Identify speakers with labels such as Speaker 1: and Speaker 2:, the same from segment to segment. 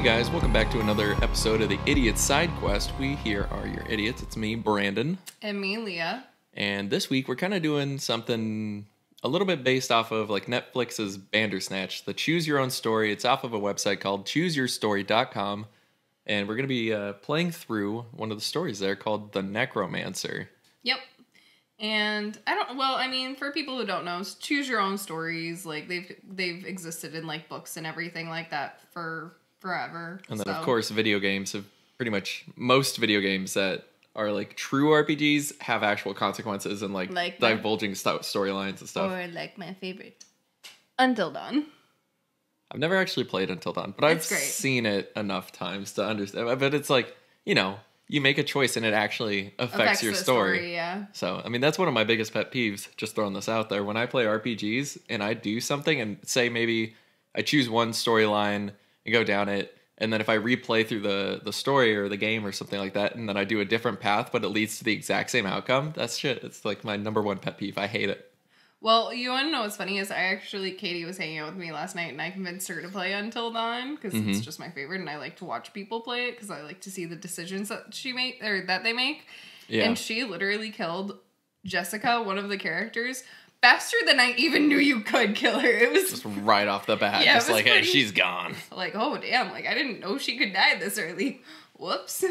Speaker 1: Hey guys, welcome back to another episode of the Idiot Side Quest. We here are your idiots. It's me, Brandon,
Speaker 2: and Leah.
Speaker 1: and this week we're kind of doing something a little bit based off of like Netflix's Bandersnatch, the Choose Your Own Story. It's off of a website called ChooseYourStory.com, and we're gonna be uh, playing through one of the stories there called The Necromancer.
Speaker 2: Yep. And I don't well, I mean, for people who don't know, choose your own stories. Like they've they've existed in like books and everything like that for forever.
Speaker 1: And then,
Speaker 2: So-
Speaker 1: of course, video games have pretty much most video games that are like true RPGs have actual consequences and like,
Speaker 2: Like
Speaker 1: divulging sto- storylines and stuff.
Speaker 2: or like my favorite. Until Dawn.
Speaker 1: I've never actually played Until Dawn, but I've
Speaker 2: great.
Speaker 1: seen it enough times to understand. Uh, but it's like, you know, you make a choice and it actually affects, your
Speaker 2: the
Speaker 1: story.
Speaker 2: Yeah.
Speaker 1: So, I mean, that's one of my biggest pet peeves, just throwing this out there. When I play RPGs and I do something and say maybe I choose one storyline and go down it, and then if I replay through the, the story or the game or something like that, and then I do a different path, but it leads to the exact same outcome, that's shit. It's like my number one pet peeve. I hate it.
Speaker 2: Well, you want to know what's funny is I actually Katie was hanging out with me last night and I convinced her to play Until Dawn because
Speaker 1: Mm-hmm.
Speaker 2: it's just my favorite and I like to watch people play it because I like to see the decisions that she make or that they make.
Speaker 1: Yeah.
Speaker 2: And she literally killed Jessica, one of the characters, faster than I even knew you could kill her. It was
Speaker 1: just right off the bat,
Speaker 2: Yeah,
Speaker 1: just like, hey,
Speaker 2: pretty-
Speaker 1: she's gone.
Speaker 2: like, oh damn, like I didn't know she could die this early. Whoops.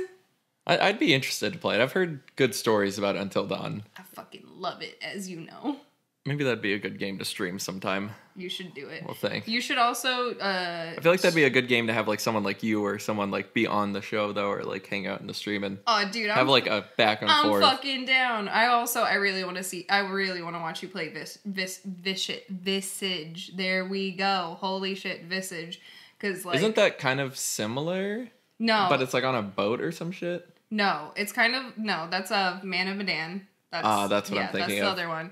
Speaker 1: I, I'd be interested to play it. I've heard good stories about Until Dawn.
Speaker 2: I fucking love it, as you know.
Speaker 1: Maybe that'd be a good game to stream sometime.
Speaker 2: You should do it.
Speaker 1: Well, thank.
Speaker 2: You should also uh
Speaker 1: I feel like that'd be a good game to have like someone like you or someone like be on the show though, or like hang out in the stream and
Speaker 2: Oh dude, I'm
Speaker 1: have like a back and
Speaker 2: I'm
Speaker 1: forth.
Speaker 2: fucking down. I also I really want to see I really want to watch you play this Vis Vis Visage. There we go. Holy shit, Visage. Cuz like
Speaker 1: Isn't that kind of similar?
Speaker 2: No.
Speaker 1: But it's like on a boat or some shit.
Speaker 2: No, it's kind of no. That's a Man of Medan. That's
Speaker 1: Ah, that's what I'm
Speaker 2: yeah,
Speaker 1: thinking
Speaker 2: That's
Speaker 1: of.
Speaker 2: the other one.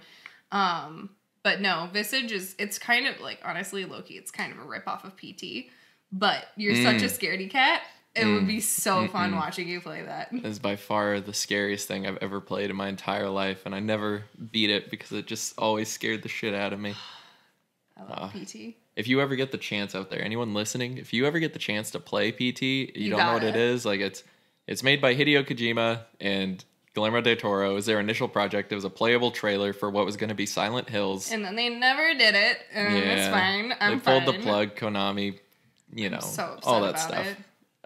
Speaker 2: Um, but no, Visage is it's kind of like honestly, Loki. It's kind of a rip off of PT. But you're such a
Speaker 1: Mm.
Speaker 2: scaredy cat. It would be so fun watching you play that.
Speaker 1: Is by far the scariest thing I've ever played in my entire life, and I never beat it because it just always scared the shit out of me.
Speaker 2: I love
Speaker 1: Ah.
Speaker 2: PT.
Speaker 1: If you ever get the chance out there, anyone listening, if you ever get the chance to play PT, you,
Speaker 2: You
Speaker 1: don't know what it
Speaker 2: it.
Speaker 1: is. Like it's it's made by Hideo Kojima and Guillermo del Toro. Was their initial project. It was a playable trailer for what was going to be Silent Hills.
Speaker 2: And then they never did it. And it's fine. I'm
Speaker 1: they pulled the plug, Konami, you know,
Speaker 2: So
Speaker 1: all that stuff.
Speaker 2: it.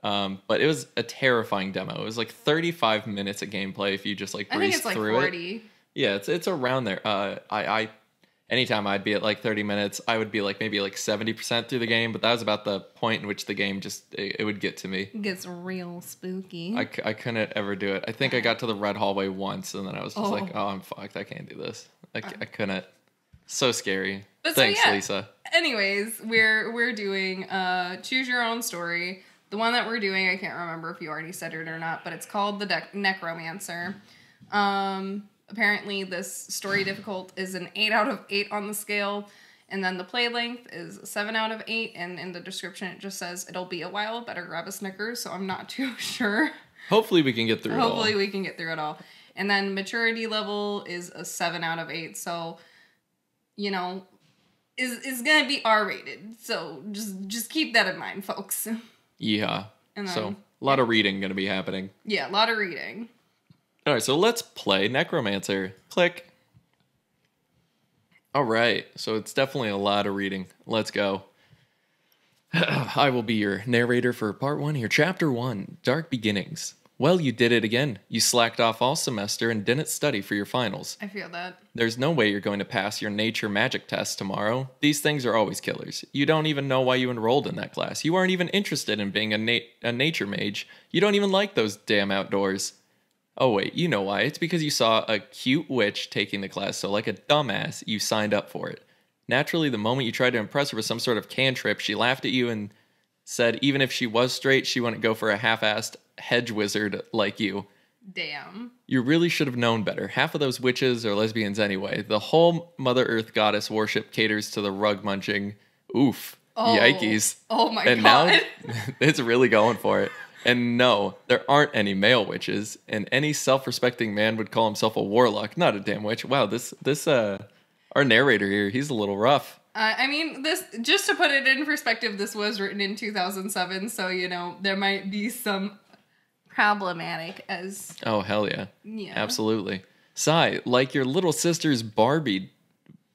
Speaker 1: Um, but it was a terrifying demo. It was like 35 minutes of gameplay if you just like breeze
Speaker 2: it's like
Speaker 1: through it. Yeah, it's it's around there. Uh, I I anytime I'd be at like 30 minutes, I would be like maybe like 70% through the game, but that was about the point in which the game just it, it would get to me.
Speaker 2: It gets real spooky.
Speaker 1: I, c- I couldn't ever do it. I think I got to the red hallway once and then I was just like,
Speaker 2: Oh.
Speaker 1: oh, I'm fucked. I can't do this. i couldn't. So scary.
Speaker 2: But so,
Speaker 1: Thanks,
Speaker 2: yeah.
Speaker 1: Lisa.
Speaker 2: Anyways, we're we're doing uh choose your own story. The one that we're doing, I can't remember if you already said it or not, but it's called the Dec- Necromancer. Um, apparently, this story difficult is an eight out of eight on the scale, and then the play length is seven out of eight. And in the description, it just says it'll be a while. Better grab a Snickers. So I'm not too sure.
Speaker 1: Hopefully we can get through
Speaker 2: Hopefully,
Speaker 1: it all.
Speaker 2: we can get through it all. And then maturity level is a seven out of eight. So, you know, is is gonna be R rated. So just just keep that in mind, folks.
Speaker 1: Yeah.
Speaker 2: And
Speaker 1: so a lot of reading going to be happening.
Speaker 2: Yeah, a lot of reading.
Speaker 1: All right, so let's play Necromancer. Click. All right, so it's definitely a lot of reading. Let's go. I will be your narrator for part one here. Chapter one Dark Beginnings. Well, you did it again. You slacked off all semester and didn't study for your finals.
Speaker 2: I feel that.
Speaker 1: There's no way you're going to pass your nature magic test tomorrow. These things are always killers. You don't even know why you enrolled in that class. You aren't even interested in being a, na- a nature mage. You don't even like those damn outdoors. Oh, wait, you know why. It's because you saw a cute witch taking the class, so like a dumbass, you signed up for it. Naturally, the moment you tried to impress her with some sort of cantrip, she laughed at you and said even if she was straight, she wouldn't go for a half assed hedge wizard like you.
Speaker 2: Damn.
Speaker 1: You really should have known better. Half of those witches are lesbians anyway. The whole Mother Earth goddess worship caters to the rug munching. Oof.
Speaker 2: Oh.
Speaker 1: Yikes.
Speaker 2: Oh my
Speaker 1: and
Speaker 2: god.
Speaker 1: And now it's really going for it. And no, there aren't any male witches, and any self-respecting man would call himself a warlock, not a damn witch. Wow, this this uh our narrator here, he's a little rough.
Speaker 2: Uh, I mean, this just to put it in perspective, this was written in 2007, so you know there might be some problematic as
Speaker 1: Oh hell yeah.
Speaker 2: yeah.
Speaker 1: Absolutely. Sigh, like your little sister's Barbie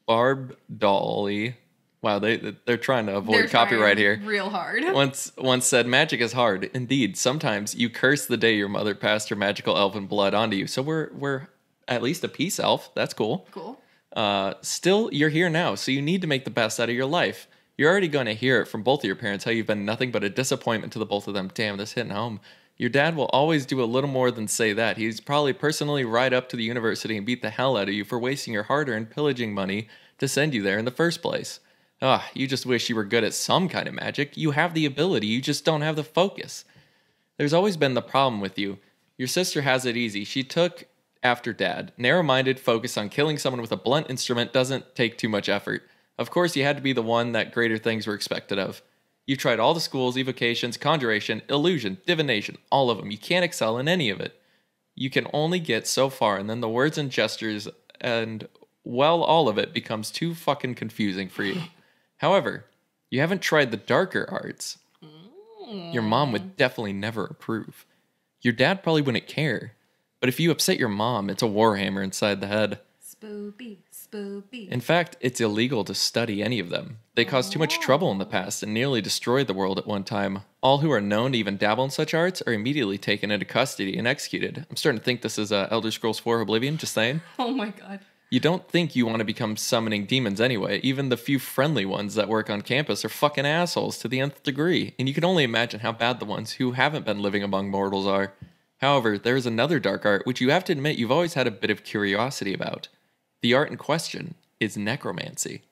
Speaker 1: Barb Dolly. Wow, they they're trying to avoid
Speaker 2: They're
Speaker 1: copyright here.
Speaker 2: real hard.
Speaker 1: Once once said magic is hard. Indeed, sometimes you curse the day your mother passed her magical elven blood onto you. So we're we're at least a peace elf. That's cool.
Speaker 2: Cool.
Speaker 1: Uh, still, you're here now, so you need to make the best out of your life. You're already going to hear it from both of your parents how you've been nothing but a disappointment to the both of them. Damn, this hitting home. Your dad will always do a little more than say that. He's probably personally ride up to the university and beat the hell out of you for wasting your hard earned pillaging money to send you there in the first place. Ah, you just wish you were good at some kind of magic. You have the ability, you just don't have the focus. There's always been the problem with you. Your sister has it easy. She took after dad. Narrow minded focus on killing someone with a blunt instrument doesn't take too much effort. Of course, you had to be the one that greater things were expected of. You've tried all the schools, evocations, conjuration, illusion, divination, all of them. You can't excel in any of it. You can only get so far, and then the words and gestures and, well, all of it becomes too fucking confusing for you. However, you haven't tried the darker arts. Your mom would definitely never approve. Your dad probably wouldn't care. But if you upset your mom, it's a warhammer inside the head.
Speaker 2: Spoopy, spoopy.
Speaker 1: In fact, it's illegal to study any of them. They caused too much trouble in the past and nearly destroyed the world at one time. All who are known to even dabble in such arts are immediately taken into custody and executed. I'm starting to think this is uh, Elder Scrolls 4 Oblivion, just saying.
Speaker 2: oh my god.
Speaker 1: You don't think you want to become summoning demons anyway. Even the few friendly ones that work on campus are fucking assholes to the nth degree, and you can only imagine how bad the ones who haven't been living among mortals are. However, there is another dark art which you have to admit you've always had a bit of curiosity about. The art in question is necromancy.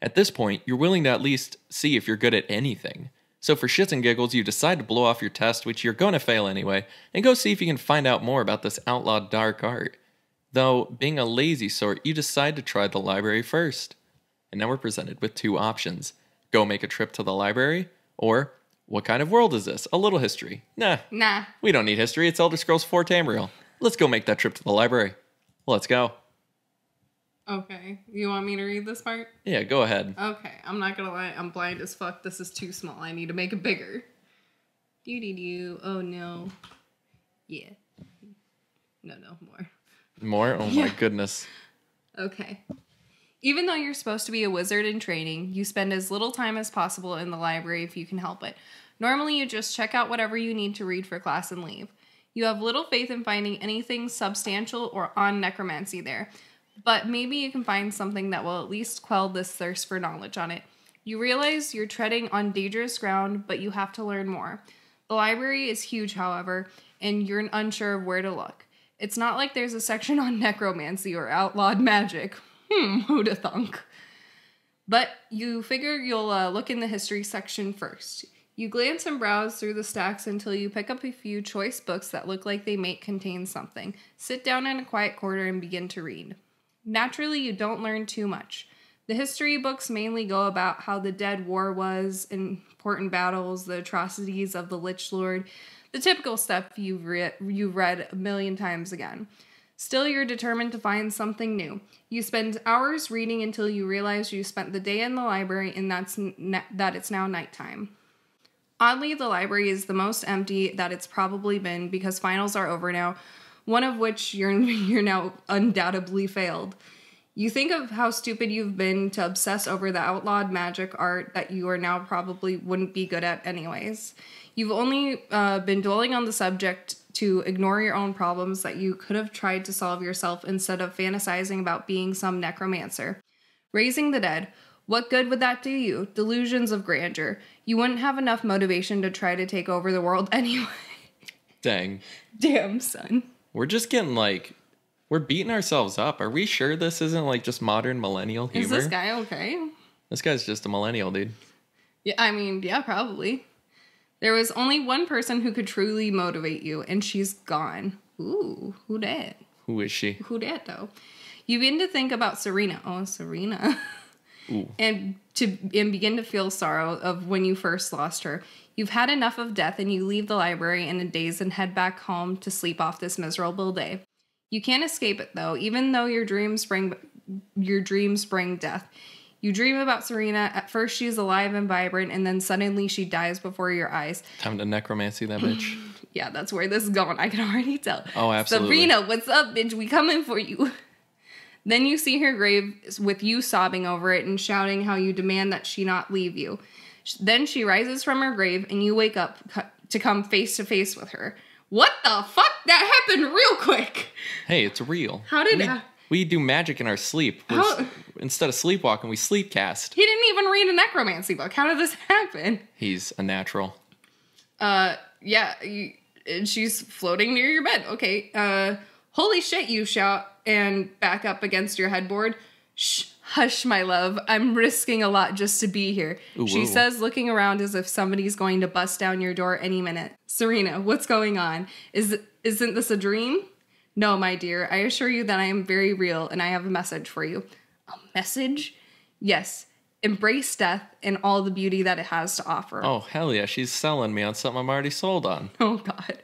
Speaker 1: At this point, you're willing to at least see if you're good at anything. So, for shits and giggles, you decide to blow off your test, which you're going to fail anyway, and go see if you can find out more about this outlawed dark art. Though, being a lazy sort, you decide to try the library first. And now we're presented with two options go make a trip to the library, or what kind of world is this? A little history. Nah,
Speaker 2: Nah.
Speaker 1: we don't need history. It's Elder Scrolls 4 Tamriel. Let's go make that trip to the library. Let's go.
Speaker 2: Okay. You want me to read this part?
Speaker 1: Yeah, go ahead.
Speaker 2: Okay. I'm not gonna lie. I'm blind as fuck. This is too small. I need to make it bigger. Doo doo doo. Oh no. Yeah. No, no, more.
Speaker 1: More? Oh my goodness.
Speaker 2: Okay. Even though you're supposed to be a wizard in training, you spend as little time as possible in the library if you can help it. Normally, you just check out whatever you need to read for class and leave. You have little faith in finding anything substantial or on necromancy there, but maybe you can find something that will at least quell this thirst for knowledge on it. You realize you're treading on dangerous ground, but you have to learn more. The library is huge, however, and you're unsure of where to look. It's not like there's a section on necromancy or outlawed magic. Hmm, who'da thunk? But you figure you'll uh, look in the history section first. You glance and browse through the stacks until you pick up a few choice books that look like they may contain something. Sit down in a quiet corner and begin to read. Naturally, you don't learn too much. The history books mainly go about how the Dead War was, important battles, the atrocities of the Lich Lord, the typical stuff you've, re- you've read a million times again. Still, you're determined to find something new. You spend hours reading until you realize you spent the day in the library and that's n- that it's now nighttime. Oddly, the library is the most empty that it's probably been because finals are over now, one of which you're you're now undoubtedly failed. You think of how stupid you've been to obsess over the outlawed magic art that you are now probably wouldn't be good at anyways. You've only uh, been dwelling on the subject to ignore your own problems that you could have tried to solve yourself instead of fantasizing about being some necromancer. Raising the dead. What good would that do you? Delusions of grandeur. You wouldn't have enough motivation to try to take over the world anyway.
Speaker 1: Dang.
Speaker 2: Damn, son.
Speaker 1: We're just getting like, we're beating ourselves up. Are we sure this isn't like just modern millennial humor?
Speaker 2: Is this guy okay?
Speaker 1: This guy's just a millennial, dude.
Speaker 2: Yeah, I mean, yeah, probably. There was only one person who could truly motivate you, and she's gone. Ooh, who dat?
Speaker 1: Who is she?
Speaker 2: Who dat though? You begin to think about Serena. Oh, Serena.
Speaker 1: Ooh.
Speaker 2: and to and begin to feel sorrow of when you first lost her. You've had enough of death and you leave the library in a daze and head back home to sleep off this miserable day. You can't escape it though, even though your dreams bring your dreams bring death. You dream about Serena. At first, she's alive and vibrant, and then suddenly she dies before your eyes.
Speaker 1: Time to necromancy that bitch.
Speaker 2: Yeah, that's where this is going. I can already tell.
Speaker 1: Oh, absolutely.
Speaker 2: Serena, what's up, bitch? We coming for you. Then you see her grave with you sobbing over it and shouting how you demand that she not leave you. Then she rises from her grave and you wake up to come face to face with her. What the fuck? That happened real quick.
Speaker 1: Hey, it's real.
Speaker 2: How did
Speaker 1: we,
Speaker 2: I-
Speaker 1: we do magic in our sleep?
Speaker 2: How-
Speaker 1: instead of sleepwalking, we sleepcast.
Speaker 2: He didn't even read a necromancy book. How did this happen?
Speaker 1: He's a natural.
Speaker 2: Uh, yeah, you, and she's floating near your bed. Okay. Uh, holy shit! You shout and back up against your headboard. Shh, hush, my love. I'm risking a lot just to be here.
Speaker 1: Ooh,
Speaker 2: she
Speaker 1: whoa.
Speaker 2: says, looking around as if somebody's going to bust down your door any minute. Serena, what's going on? Is isn't this a dream? No, my dear. I assure you that I am very real, and I have a message for you. A message? Yes. Embrace death and all the beauty that it has to offer.
Speaker 1: Oh, hell yeah. She's selling me on something I'm already sold on.
Speaker 2: Oh God.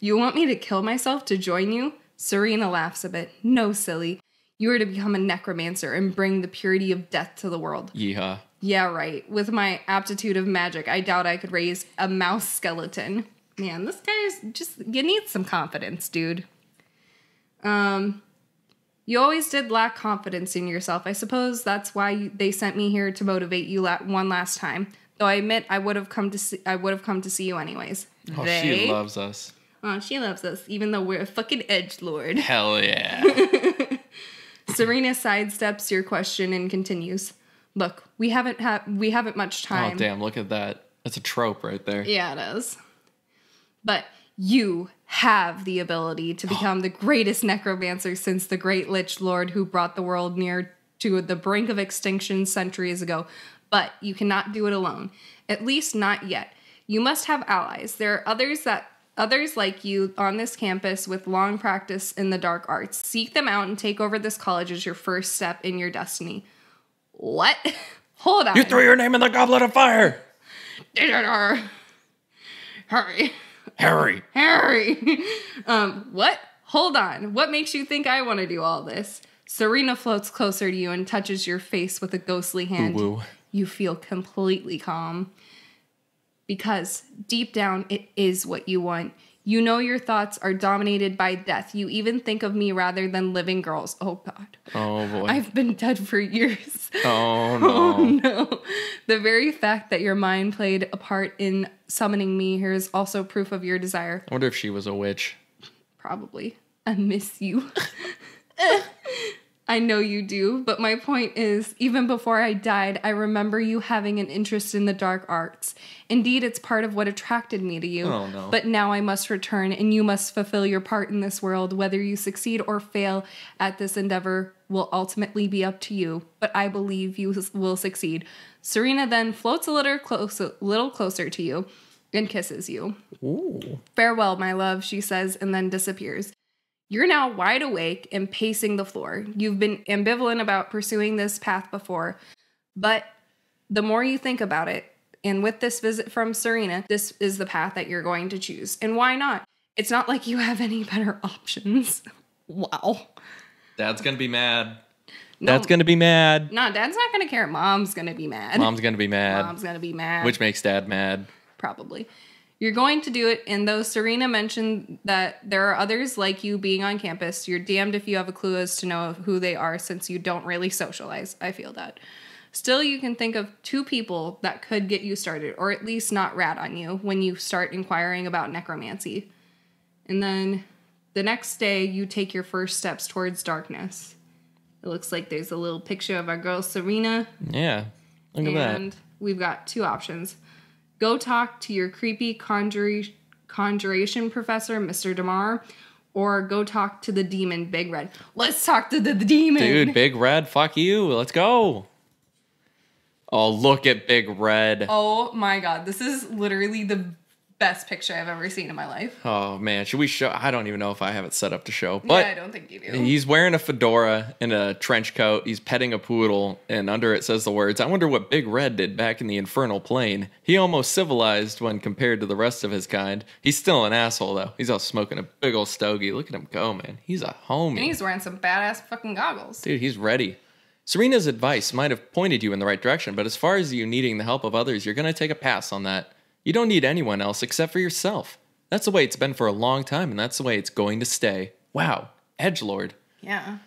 Speaker 2: You want me to kill myself to join you? Serena laughs a bit. No, silly. You are to become a necromancer and bring the purity of death to the world.
Speaker 1: Yeehaw.
Speaker 2: Yeah, right. With my aptitude of magic, I doubt I could raise a mouse skeleton. Man, this guy is just you need some confidence, dude. Um you always did lack confidence in yourself. I suppose that's why you, they sent me here to motivate you la- one last time. Though I admit I would have come to see I would have come to see you anyways.
Speaker 1: Oh,
Speaker 2: they?
Speaker 1: she loves us.
Speaker 2: Oh, she loves us, even though we're a fucking edge lord.
Speaker 1: Hell yeah.
Speaker 2: Serena sidesteps your question and continues. Look, we haven't had we haven't much
Speaker 1: oh,
Speaker 2: time.
Speaker 1: oh, damn. Look at that. That's a trope right there.
Speaker 2: Yeah, it is. But you have the ability to become the greatest necromancer since the great Lich Lord who brought the world near to the brink of extinction centuries ago. But you cannot do it alone. At least not yet. You must have allies. There are others that others like you on this campus with long practice in the dark arts. Seek them out and take over this college as your first step in your destiny. What? Hold on.
Speaker 1: You threw your name in the goblet of fire.
Speaker 2: Hurry.
Speaker 1: Harry.
Speaker 2: Harry. um, what? Hold on. What makes you think I want to do all this? Serena floats closer to you and touches your face with a ghostly hand.
Speaker 1: Woo.
Speaker 2: You feel completely calm. Because deep down, it is what you want. You know your thoughts are dominated by death. You even think of me rather than living girls. Oh, God.
Speaker 1: Oh, boy.
Speaker 2: I've been dead for years.
Speaker 1: oh, no.
Speaker 2: Oh, no. The very fact that your mind played a part in summoning me here is also proof of your desire.
Speaker 1: I wonder if she was a witch.
Speaker 2: Probably. I miss you. I know you do, but my point is even before I died, I remember you having an interest in the dark arts. Indeed, it's part of what attracted me to you.
Speaker 1: Oh, no.
Speaker 2: But now I must return, and you must fulfill your part in this world. Whether you succeed or fail at this endeavor will ultimately be up to you, but I believe you will succeed. Serena then floats a little, close, little closer to you and kisses you.
Speaker 1: Ooh.
Speaker 2: Farewell, my love, she says, and then disappears. You're now wide awake and pacing the floor. You've been ambivalent about pursuing this path before, but the more you think about it, and with this visit from Serena, this is the path that you're going to choose. And why not? It's not like you have any better options. wow.
Speaker 1: Dad's going to be mad.
Speaker 2: No,
Speaker 1: Dad's going to be mad.
Speaker 2: No, dad's not going to care. Mom's going to be mad.
Speaker 1: Mom's going to be mad.
Speaker 2: Mom's going to be mad.
Speaker 1: Which makes dad mad.
Speaker 2: probably. You're going to do it, and though Serena mentioned that there are others like you being on campus, you're damned if you have a clue as to know who they are since you don't really socialize. I feel that. Still, you can think of two people that could get you started, or at least not rat on you when you start inquiring about necromancy. And then the next day, you take your first steps towards darkness. It looks like there's a little picture of our girl Serena
Speaker 1: Yeah. Look at that.
Speaker 2: and we've got two options. Go talk to your creepy conjura- conjuration professor, Mr. Damar, or go talk to the demon, Big Red. Let's talk to the, the demon.
Speaker 1: Dude, Big Red, fuck you. Let's go. Oh, look at Big Red.
Speaker 2: Oh my god, this is literally the best picture I've ever seen in my life.
Speaker 1: Oh, man. Should we show? I don't even know if I have it set up to show. But
Speaker 2: yeah, I don't think you do.
Speaker 1: He's wearing a fedora and a trench coat. He's petting a poodle, and under it says the words, I wonder what Big Red did back in the infernal plane. He almost civilized when compared to the rest of his kind. He's still an asshole, though. He's out smoking a big old stogie. Look at him go, man. He's a homie.
Speaker 2: and he's wearing some badass fucking goggles.
Speaker 1: Dude, he's ready. Serena's advice might have pointed you in the right direction, but as far as you needing the help of others, you're going to take a pass on that. You don't need anyone else except for yourself. That's the way it's been for a long time, and that's the way it's going to stay. Wow, edge lord.
Speaker 2: Yeah.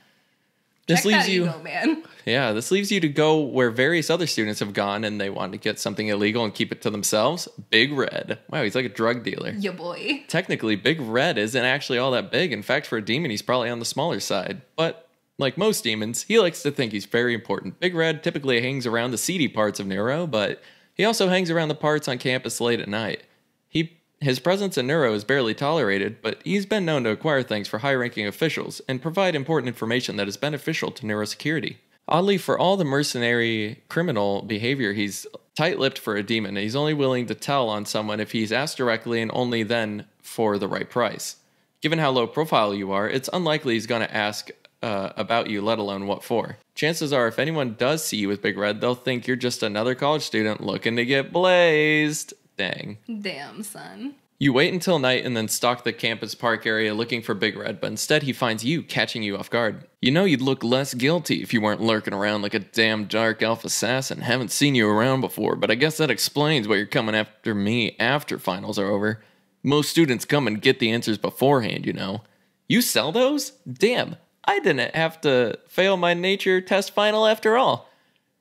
Speaker 1: This
Speaker 2: Check
Speaker 1: leaves you.
Speaker 2: ego, man.
Speaker 1: Yeah, this leaves you to go where various other students have gone, and they want to get something illegal and keep it to themselves. Big Red. Wow, he's like a drug dealer.
Speaker 2: Yeah, boy.
Speaker 1: Technically, Big Red isn't actually all that big. In fact, for a demon, he's probably on the smaller side. But like most demons, he likes to think he's very important. Big Red typically hangs around the seedy parts of Nero, but he also hangs around the parts on campus late at night. He his presence in Neuro is barely tolerated, but he's been known to acquire things for high-ranking officials and provide important information that is beneficial to neurosecurity. Oddly, for all the mercenary criminal behavior, he's tight-lipped for a demon. He's only willing to tell on someone if he's asked directly and only then for the right price. Given how low profile you are, it's unlikely he's going to ask uh, about you, let alone what for. Chances are, if anyone does see you with Big Red, they'll think you're just another college student looking to get blazed. Dang.
Speaker 2: Damn, son.
Speaker 1: You wait until night and then stalk the campus park area looking for Big Red, but instead he finds you, catching you off guard. You know you'd look less guilty if you weren't lurking around like a damn dark elf assassin. Haven't seen you around before, but I guess that explains why you're coming after me after finals are over. Most students come and get the answers beforehand, you know. You sell those? Damn, I didn't have to fail my nature test final after all.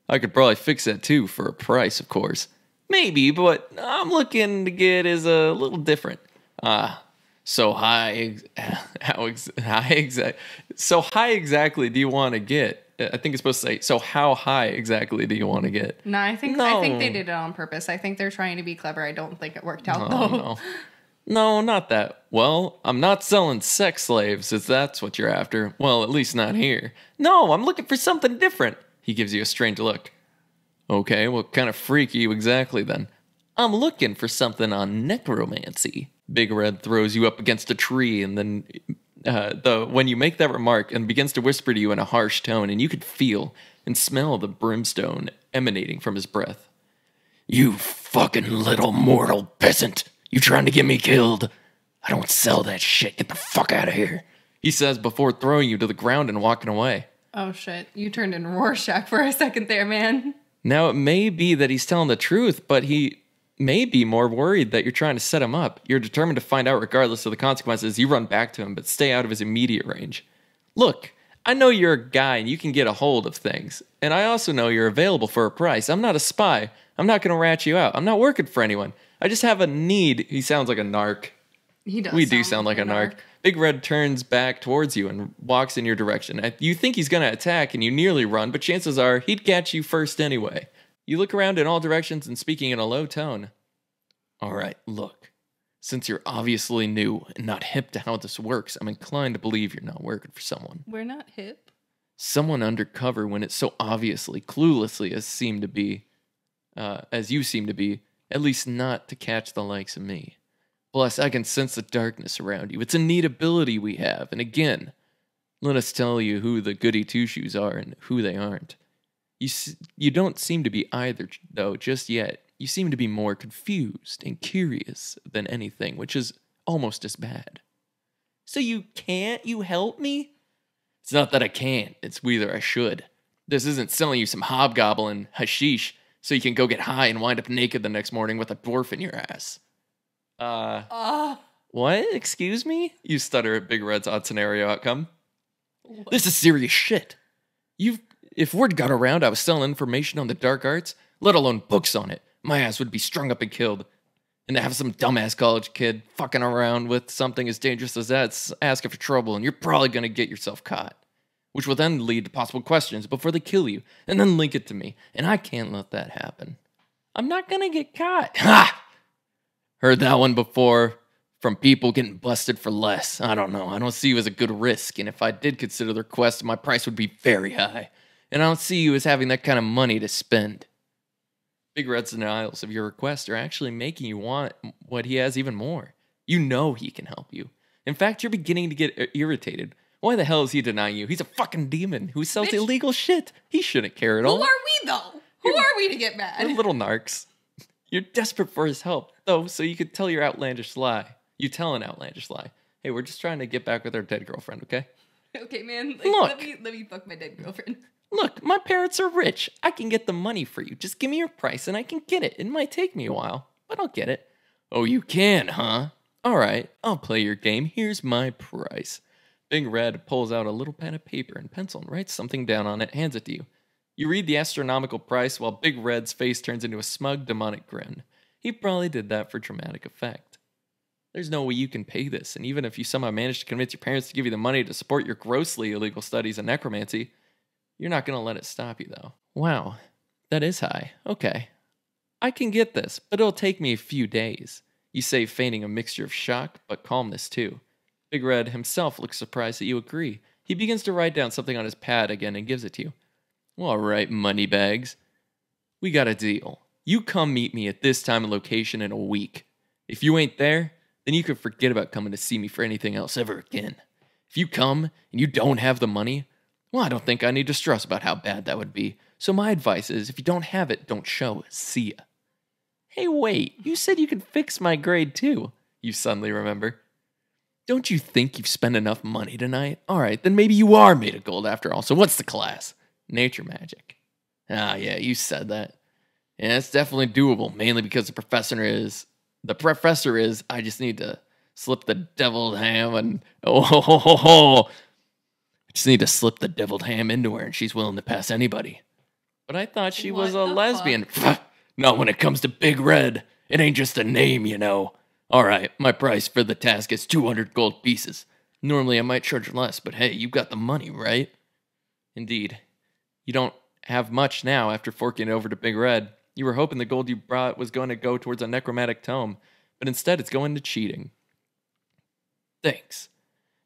Speaker 1: I could probably fix that too for a price, of course. Maybe, but I'm looking to get is a little different. Ah, so high, how ex- high exact? So high exactly do you want to get? I think it's supposed to say. So how high exactly do you want to get?
Speaker 2: No, I think I think they did it on purpose. I think they're trying to be clever. I don't think it worked out
Speaker 1: Oh
Speaker 2: though.
Speaker 1: no, no, not that. Well, I'm not selling sex slaves if that's what you're after. Well, at least not here. No, I'm looking for something different. He gives you a strange look. Okay, what kind of freak are you exactly then? I'm looking for something on necromancy. Big Red throws you up against a tree, and then uh, the when you make that remark and begins to whisper to you in a harsh tone, and you could feel and smell the brimstone emanating from his breath. You fucking little mortal peasant! You trying to get me killed? I don't sell that shit. Get the fuck out of here. He says before throwing you to the ground and walking away.
Speaker 2: Oh shit! You turned in Rorschach for a second there, man.
Speaker 1: Now, it may be that he's telling the truth, but he may be more worried that you're trying to set him up. You're determined to find out regardless of the consequences. You run back to him, but stay out of his immediate range. Look, I know you're a guy and you can get a hold of things. And I also know you're available for a price. I'm not a spy. I'm not going to rat you out. I'm not working for anyone. I just have a need. He sounds like a narc.
Speaker 2: He does.
Speaker 1: We do sound like a narc. Big Red turns back towards you and walks in your direction. You think he's going to attack and you nearly run, but chances are he'd catch you first anyway. You look around in all directions and speaking in a low tone. All right, look. Since you're obviously new and not hip to how this works, I'm inclined to believe you're not working for someone.
Speaker 2: We're not hip.
Speaker 1: Someone undercover when it so obviously, cluelessly as seem to be, uh, as you seem to be, at least not to catch the likes of me. Plus, I can sense the darkness around you. It's a neat ability we have. And again, let us tell you who the goody two shoes are and who they aren't. You, s- you don't seem to be either, though, just yet. You seem to be more confused and curious than anything, which is almost as bad. So you can't? You help me? It's not that I can't, it's whether I should. This isn't selling you some hobgoblin hashish so you can go get high and wind up naked the next morning with a dwarf in your ass. Uh,
Speaker 2: Oh,
Speaker 1: what? Excuse me? You stutter at Big Red's odd scenario outcome. This is serious shit. You've if word got around I was selling information on the dark arts, let alone books on it, my ass would be strung up and killed. And to have some dumbass college kid fucking around with something as dangerous as that, s- asking for trouble, and you're probably gonna get yourself caught. Which will then lead to possible questions before they kill you, and then link it to me. And I can't let that happen. I'm not gonna get caught. Ha! Heard that one before from people getting busted for less. I don't know. I don't see you as a good risk, and if I did consider the request, my price would be very high. And I don't see you as having that kind of money to spend. Big Red's denials of your request are actually making you want what he has even more. You know he can help you. In fact, you're beginning to get irritated. Why the hell is he denying you? He's a fucking demon who sells
Speaker 2: Bitch.
Speaker 1: illegal shit. He shouldn't care at all.
Speaker 2: who are we though? Who are we to get mad?
Speaker 1: You're little narcs. You're desperate for his help, though, so you could tell your outlandish lie. You tell an outlandish lie. Hey, we're just trying to get back with our dead girlfriend, okay?
Speaker 2: Okay, man. Like,
Speaker 1: Look.
Speaker 2: Let me let me fuck my dead girlfriend.
Speaker 1: Look, my parents are rich. I can get the money for you. Just give me your price and I can get it. It might take me a while, but I'll get it. Oh, you can, huh? All right, I'll play your game. Here's my price. Big Red pulls out a little pad of paper and pencil and writes something down on it, hands it to you. You read the astronomical price while Big Red's face turns into a smug, demonic grin. He probably did that for dramatic effect. There's no way you can pay this, and even if you somehow manage to convince your parents to give you the money to support your grossly illegal studies in necromancy, you're not going to let it stop you, though. Wow, that is high. Okay. I can get this, but it'll take me a few days. You say, feigning a mixture of shock, but calmness too. Big Red himself looks surprised that you agree. He begins to write down something on his pad again and gives it to you. All right, moneybags. We got a deal. You come meet me at this time and location in a week. If you ain't there, then you can forget about coming to see me for anything else ever again. If you come and you don't have the money, well, I don't think I need to stress about how bad that would be. So my advice is if you don't have it, don't show. See ya. Hey, wait, you said you could fix my grade too. You suddenly remember. Don't you think you've spent enough money tonight? All right, then maybe you are made of gold after all. So what's the class? Nature magic. Ah, yeah, you said that. Yeah, it's definitely doable, mainly because the professor is the professor is. I just need to slip the deviled ham and oh ho ho ho ho. I just need to slip the deviled ham into her, and she's willing to pass anybody. But I thought she was a lesbian. Not when it comes to Big Red. It ain't just a name, you know. All right, my price for the task is 200 gold pieces. Normally I might charge less, but hey, you've got the money, right? Indeed. You don't have much now after forking it over to Big Red. You were hoping the gold you brought was going to go towards a necromantic tome, but instead it's going to cheating. Thanks.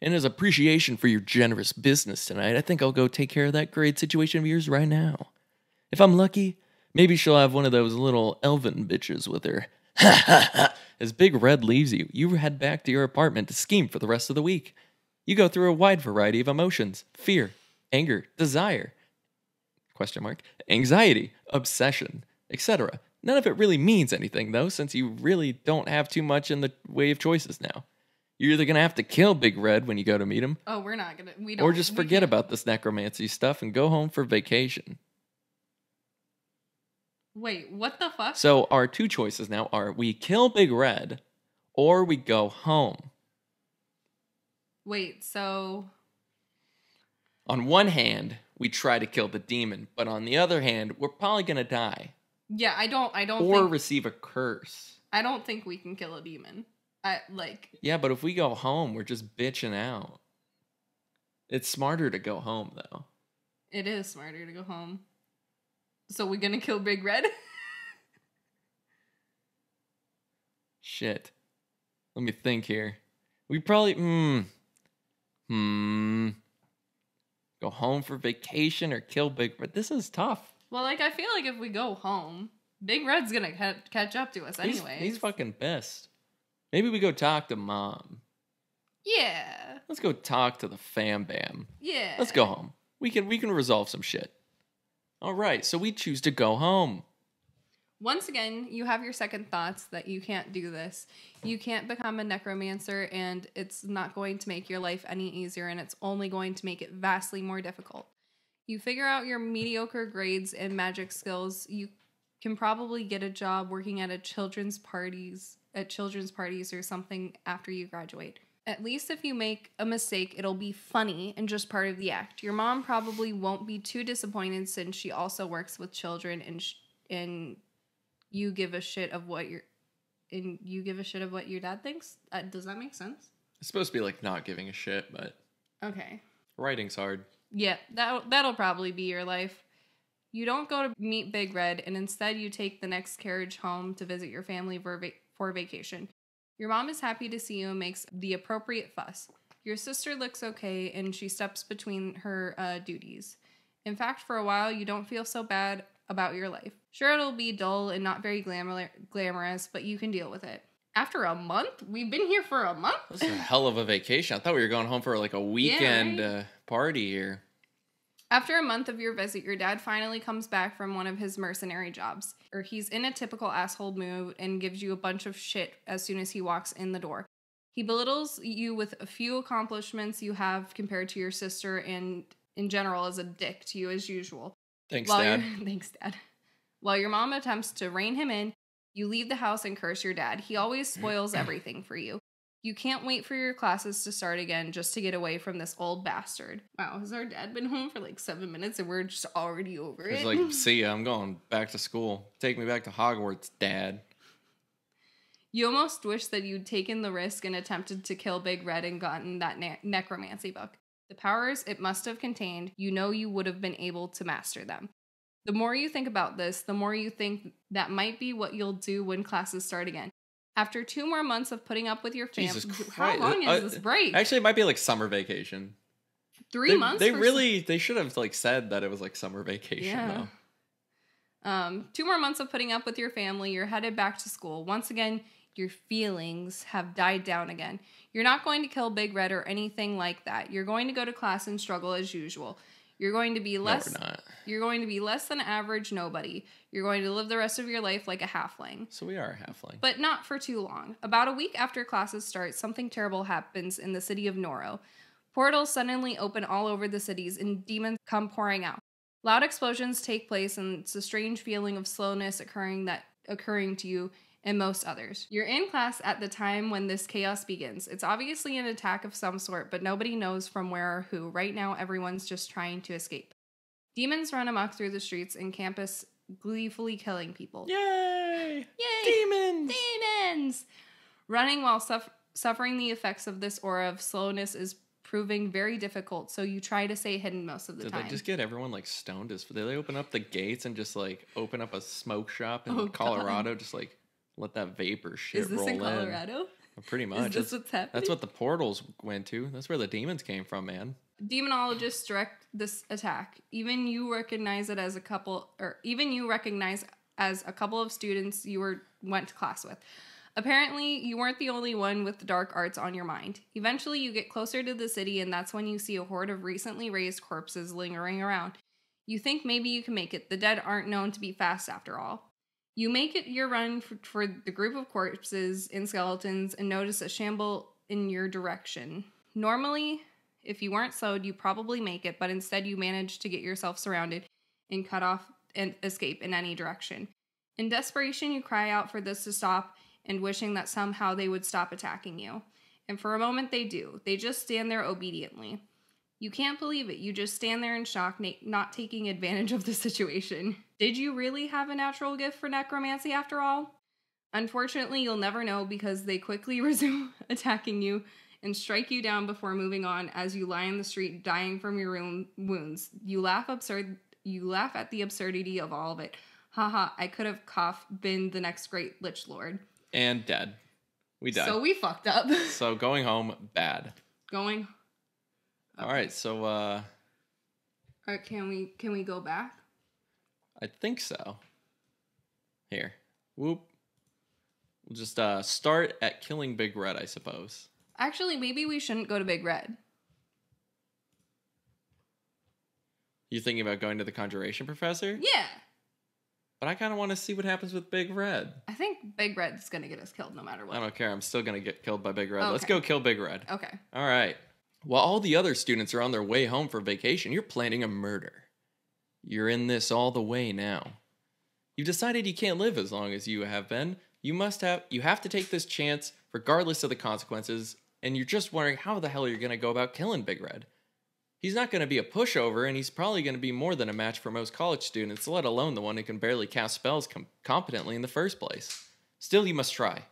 Speaker 1: And as appreciation for your generous business tonight, I think I'll go take care of that grade situation of yours right now. If I'm lucky, maybe she'll have one of those little elven bitches with her. Ha ha ha! As Big Red leaves you, you head back to your apartment to scheme for the rest of the week. You go through a wide variety of emotions fear, anger, desire, question mark, anxiety, obsession, etc. None of it really means anything, though, since you really don't have too much in the way of choices now. You're either going to have to kill Big Red when you go to meet him,
Speaker 2: Oh, we're not gonna. We don't.
Speaker 1: or just forget
Speaker 2: can't-
Speaker 1: about this necromancy stuff and go home for vacation.
Speaker 2: Wait, what the fuck?
Speaker 1: So our two choices now are we kill Big Red or we go home.
Speaker 2: Wait, so
Speaker 1: On one hand, we try to kill the demon, but on the other hand, we're probably going to die
Speaker 2: yeah, I don't. I don't
Speaker 1: or
Speaker 2: think.
Speaker 1: receive a curse.
Speaker 2: I don't think we can kill a demon. I like.
Speaker 1: Yeah, but if we go home, we're just bitching out. It's smarter to go home though.
Speaker 2: It is smarter to go home. So we're gonna kill Big Red?
Speaker 1: Shit. Let me think here. We probably hmm hmm go home for vacation or kill Big Red. This is tough.
Speaker 2: well, like I feel like if we go home, Big Red's gonna ca- catch up to us
Speaker 1: He's-
Speaker 2: anyway.
Speaker 1: he's fucking pissed. Maybe we go talk to mom.
Speaker 2: Yeah,
Speaker 1: Let's go talk to the fam bam.
Speaker 2: yeah.
Speaker 1: Let's go home. We can we can resolve some shit. All right, so we choose to go home.
Speaker 2: Once again, you have your second thoughts that you can't do this. You can't become a necromancer, and it's not going to make your life any easier, and it's only going to make it vastly more difficult. You figure out your mediocre grades and magic skills. You can probably get a job working at a children's parties at children's parties or something after you graduate. At least if you make a mistake, it'll be funny and just part of the act. Your mom probably won't be too disappointed since she also works with children and sh- and you give a shit of what your and you give a shit of what your dad thinks. Uh, does that make sense?
Speaker 1: It's supposed to be like not giving a shit, but
Speaker 2: Okay.
Speaker 1: writing's hard.
Speaker 2: Yeah, that that'll probably be your life. You don't go to meet Big Red, and instead you take the next carriage home to visit your family for, va- for vacation. Your mom is happy to see you and makes the appropriate fuss. Your sister looks okay, and she steps between her uh, duties. In fact, for a while, you don't feel so bad about your life. Sure, it'll be dull and not very glamour- glamorous, but you can deal with it. After a month? We've been here for a month?
Speaker 1: This is a hell of a vacation. I thought we were going home for like a weekend
Speaker 2: right?
Speaker 1: uh, party here.
Speaker 2: After a month of your visit, your dad finally comes back from one of his mercenary jobs. Or he's in a typical asshole mood and gives you a bunch of shit as soon as he walks in the door. He belittles you with a few accomplishments you have compared to your sister and in general is a dick to you as usual.
Speaker 1: Thanks,
Speaker 2: While
Speaker 1: Dad.
Speaker 2: thanks, Dad. While your mom attempts to rein him in, you leave the house and curse your dad. He always spoils everything for you. You can't wait for your classes to start again just to get away from this old bastard. Wow, has our dad been home for like seven minutes and we're just already over
Speaker 1: It's
Speaker 2: it?
Speaker 1: like, see ya, I'm going back to school. Take me back to Hogwarts, Dad.
Speaker 2: you almost wish that you'd taken the risk and attempted to kill Big Red and gotten that ne- necromancy book. The powers it must have contained, you know you would have been able to master them. The more you think about this, the more you think that might be what you'll do when classes start again. After two more months of putting up with your family, how long is
Speaker 1: Uh,
Speaker 2: this break?
Speaker 1: Actually, it might be like summer vacation.
Speaker 2: Three
Speaker 1: they,
Speaker 2: months.
Speaker 1: They really, they should have like said that it was like summer vacation
Speaker 2: Yeah.
Speaker 1: though.
Speaker 2: Um, two more months of putting up with your family. You're headed back to school. Once again, your feelings have died down again. You're not going to kill Big Red or anything like that. You're going to go to class and struggle as usual. You're going to be less.
Speaker 1: no.
Speaker 2: You're going to be less than average nobody. You're going to live the rest of your life like a halfling.
Speaker 1: So we are a halfling.
Speaker 2: But not for too long. About a week after classes start, something terrible happens in the city of Noro. Portals suddenly open all over the cities and demons come pouring out. Loud explosions take place and it's a strange feeling of slowness occurring that occurring to you and most others. You're in class at the time when this chaos begins. It's obviously an attack of some sort, but nobody knows from where or who. Right now everyone's just trying to escape. Demons run amok through the streets and campus gleefully killing people.
Speaker 1: Yay!
Speaker 2: Yay!
Speaker 1: Demons!
Speaker 2: demons. Running while suff- suffering the effects of this aura of slowness is proving very difficult, so you try to stay hidden most of the
Speaker 1: Did
Speaker 2: time.
Speaker 1: they just get everyone like stoned as did they open up the gates and just like open up a smoke shop in
Speaker 2: Oh, God.
Speaker 1: Colorado? Just like let that vapor shit
Speaker 2: is this
Speaker 1: roll
Speaker 2: in Colorado?
Speaker 1: in. Pretty
Speaker 2: Is
Speaker 1: much.
Speaker 2: this
Speaker 1: That's,
Speaker 2: what's happening?
Speaker 1: that's what the portals went to. That's where the demons came from, man.
Speaker 2: demonologists direct this attack. Even you recognize it as a couple, or even you recognize as a couple of students you were went to class with. Apparently, you weren't the only one with the dark arts on your mind. Eventually, you get closer to the city, and that's when you see a horde of recently raised corpses lingering around. You think maybe you can make it. The dead aren't known to be fast after all. You make it your run for, for the group of corpses and skeletons and notice a shamble in your direction. Normally, if you weren't slowed, you probably make it, but instead you manage to get yourself surrounded and cut off and escape in any direction. In desperation, you cry out for this to stop and wishing that somehow they would stop attacking you. And for a moment, they do. They just stand there obediently. You can't believe it. You just stand there in shock, not taking advantage of the situation. Did you really have a natural gift for necromancy after all? Unfortunately, you'll never know because they quickly resume attacking you and strike you down before moving on as you lie in the street dying from your own wounds. You laugh absurd you laugh at the absurdity of all of it. Haha, I could have cough been the next great Lich Lord.
Speaker 1: And dead. We died.
Speaker 2: So
Speaker 1: So,
Speaker 2: we fucked up.
Speaker 1: So going home, bad.
Speaker 2: Going
Speaker 1: All right, so uh
Speaker 2: uh, can we can we go back?
Speaker 1: I think so. Here. Whoop. We'll just uh start at killing Big Red, I suppose.
Speaker 2: Actually, maybe we shouldn't go to Big Red.
Speaker 1: You thinking about going to the conjuration professor?
Speaker 2: Yeah.
Speaker 1: But I kind of want to see what happens with Big Red.
Speaker 2: I think Big Red's gonna get us killed no matter what.
Speaker 1: I don't care. I'm still going to get killed by Big Red. Let's go kill Big Red.
Speaker 2: Okay.
Speaker 1: All right. While all the other students are on their way home for vacation, you're planning a murder. You're in this all the way now. You've decided you can't live as long as you have been. You must have you have to take this chance regardless of the consequences, and you're just wondering how the hell you're going to go about killing Big Red. He's not going to be a pushover, and he's probably going to be more than a match for most college students, let alone the one who can barely cast spells com- competently in the first place. Still, you must try.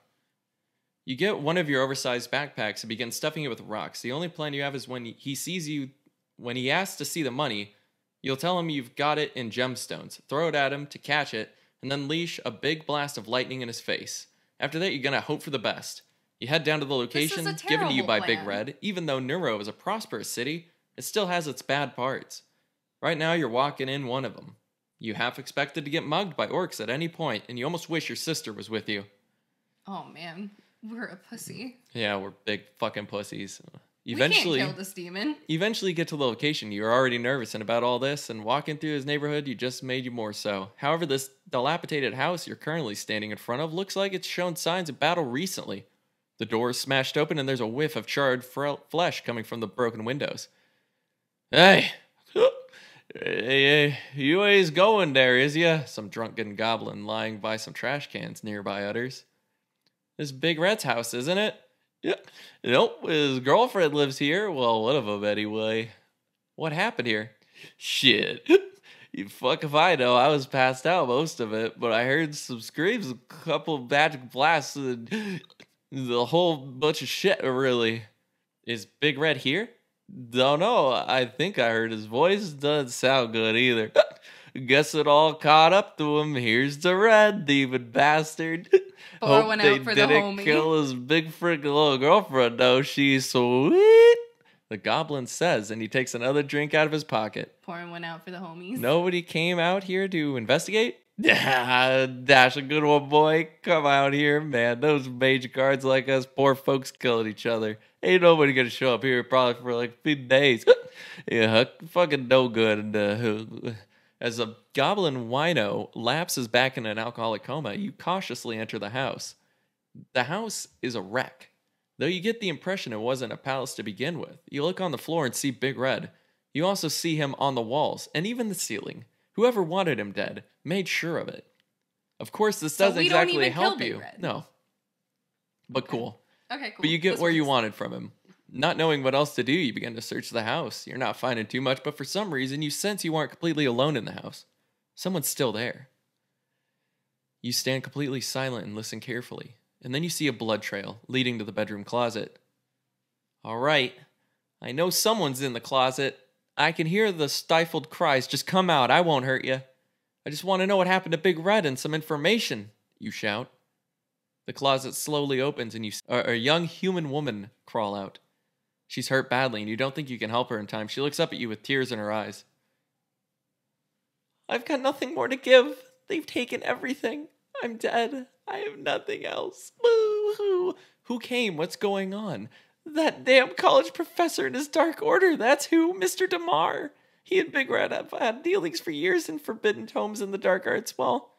Speaker 1: You get one of your oversized backpacks and begin stuffing it with rocks. The only plan you have is when he sees you, when he asks to see the money, you'll tell him you've got it in gemstones, throw it at him to catch it, and then leash a big blast of lightning in his face. After that, you're gonna hope for the best. You head down to the location given to you by
Speaker 2: terrible
Speaker 1: Big. Red. Even though Neuro is a prosperous city, it still has its bad parts. Right now, you're walking in one of them. You half expected to get mugged by orcs at any point, and you almost wish your sister was with you.
Speaker 2: Oh man, we're a pussy.
Speaker 1: Yeah, we're big fucking pussies.
Speaker 2: we
Speaker 1: Eventually,
Speaker 2: can't kill this demon.
Speaker 1: eventually get to the location. You're already nervous and about all this, and walking through his neighborhood, you just made you more so. However, this dilapidated house you're currently standing in front of looks like it's shown signs of battle recently. The door is smashed open, and there's a whiff of charred fre- flesh coming from the broken windows. Hey, Hey, you ain't going there, is ya? Some drunken goblin lying by some trash cans nearby utters. This Big Red's house, isn't it? Yeah. Nope, his girlfriend lives here. Well, one of them anyway. What happened here? Shit. You fuck if I know. I was passed out most of it, but I heard some screams, a couple magic blasts, and the whole bunch of shit, really. Is Big Red here? Don't know. I think I heard his voice. Doesn't sound good either. Guess it all caught up to him. Here's the red demon bastard.
Speaker 2: Thor
Speaker 1: Hope
Speaker 2: went
Speaker 1: they
Speaker 2: out for the
Speaker 1: didn't
Speaker 2: homie.
Speaker 1: kill his big freaking little girlfriend though. She's sweet. The goblin says, and he takes another drink out of his pocket.
Speaker 2: Pouring one out for the homies.
Speaker 1: Nobody came out here to investigate? Yeah, Dash, a good one, boy. Come out here, man. Those major cards like us, poor folks killing each other. Ain't nobody gonna show up here probably for like a few days. yeah, fucking no good. Uh, as a goblin wino lapses back in an alcoholic coma, you cautiously enter the house. The house is a wreck. Though you get the impression it wasn't a palace to begin with, you look on the floor and see Big Red. You also see him on the walls and even the ceiling. Whoever wanted him dead made sure of it. Of course, this
Speaker 2: So
Speaker 1: doesn't exactly help you.
Speaker 2: Red.
Speaker 1: No. But cool.
Speaker 2: Okay, cool.
Speaker 1: But you get
Speaker 2: This
Speaker 1: where you wanted from him. Not knowing what else to do, you begin to search the house. You're not finding too much, but for some reason, you sense you aren't completely alone in the house. Someone's still there. You stand completely silent and listen carefully, and then you see a blood trail leading to the bedroom closet. All right, I know someone's in the closet. I can hear the stifled cries. Just come out, I won't hurt you. I just want to know what happened to Big Red and some information, you shout. The closet slowly opens and you see a young human woman crawl out. She's hurt badly and you don't think you can help her in time. She looks up at you with tears in her eyes. I've got nothing more to give. They've taken everything. I'm dead. I have nothing else. Boo hoo. Who came? What's going on? That damn college professor and his dark order. That's who, Mr. DeMar. He and Big Red have had dealings for years in forbidden tomes in the dark arts. Well,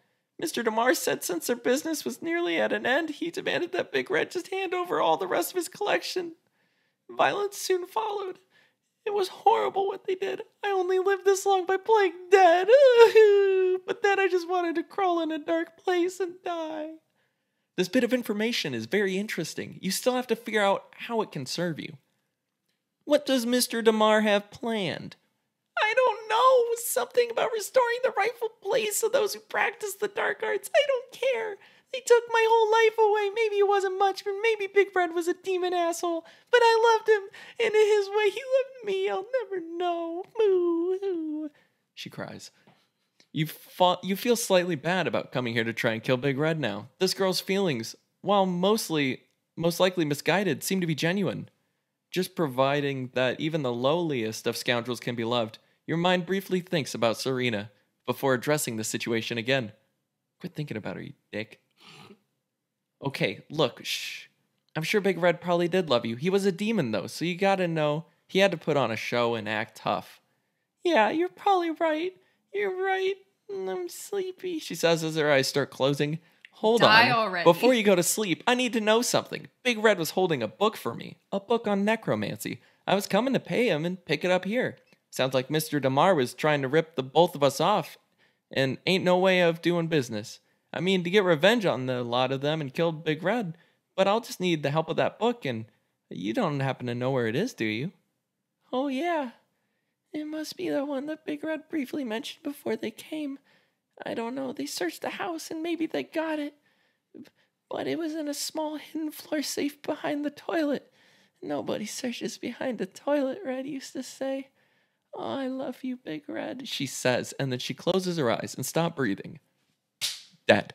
Speaker 1: Mr. DeMar said since their business was nearly at an end, he demanded that Big Red just hand over all the rest of his collection. Violence soon followed. It was horrible what they did. I only lived this long by playing dead. but then I just wanted to crawl in a dark place and die. This bit of information is very interesting. You still have to figure out how it can serve you. What does Mr. DeMar have planned? I don't know. Something about restoring the rightful place of those who practice the dark arts. I don't care. They took my whole life away. Maybe it wasn't much, but maybe Big Red was a demon asshole. But I loved him, and in his way, he loved me. I'll never know. Moo. She cries. You, fa- you feel slightly bad about coming here to try and kill Big Red now. This girl's feelings, while mostly, most likely misguided, seem to be genuine. Just providing that even the lowliest of scoundrels can be loved, your mind briefly thinks about Serena before addressing the situation again. Quit thinking about her, you dick. Okay, look, shh. I'm sure Big Red probably did love you. He was a demon, though, so you gotta know he had to put on a show and act tough. Yeah, you're probably right. You're right. Mm, I'm sleepy, she says as her eyes start closing. Hold
Speaker 2: Die
Speaker 1: on.
Speaker 2: already.
Speaker 1: Before you go to sleep, I need to know something. Big Red was holding a book for me, a book on necromancy. I was coming to pay him and pick it up here. Sounds like Mr. DeMar was trying to rip the both of us off, and ain't no way of doing business. I mean, to get revenge on the lot of them and kill Big Red, but I'll just need the help of that book, and you don't happen to know where it is, do you? Oh, yeah. It must be the one that Big Red briefly mentioned before they came. I don't know. They searched the house and maybe they got it. But it was in a small hidden floor safe behind the toilet. Nobody searches behind the toilet, Red used to say. Oh, I love you, Big Red, she says, and then she closes her eyes and stops breathing. Dead.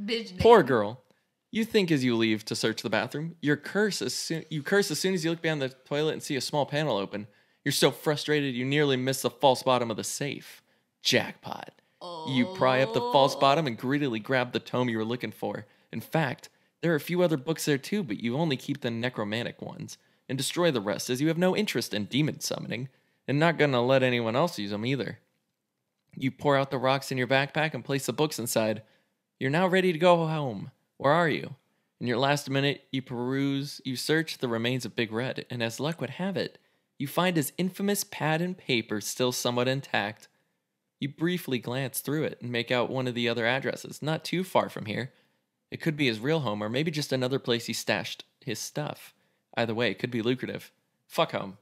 Speaker 2: Bitch.
Speaker 1: Poor girl. You think as you leave to search the bathroom, your curse as soon you curse as soon as you look behind the toilet and see a small panel open. You're so frustrated you nearly miss the false bottom of the safe. Jackpot. You pry up the false bottom and greedily grab the tome you were looking for. In fact, there are a few other books there too, but you only keep the necromantic ones and destroy the rest as you have no interest in demon summoning and not gonna let anyone else use them either. You pour out the rocks in your backpack and place the books inside. You're now ready to go home. Where are you? In your last minute, you peruse, you search the remains of Big Red, and as luck would have it, you find his infamous pad and paper still somewhat intact. You briefly glance through it and make out one of the other addresses, not too far from here. It could be his real home or maybe just another place he stashed his stuff. Either way, it could be lucrative. Fuck home.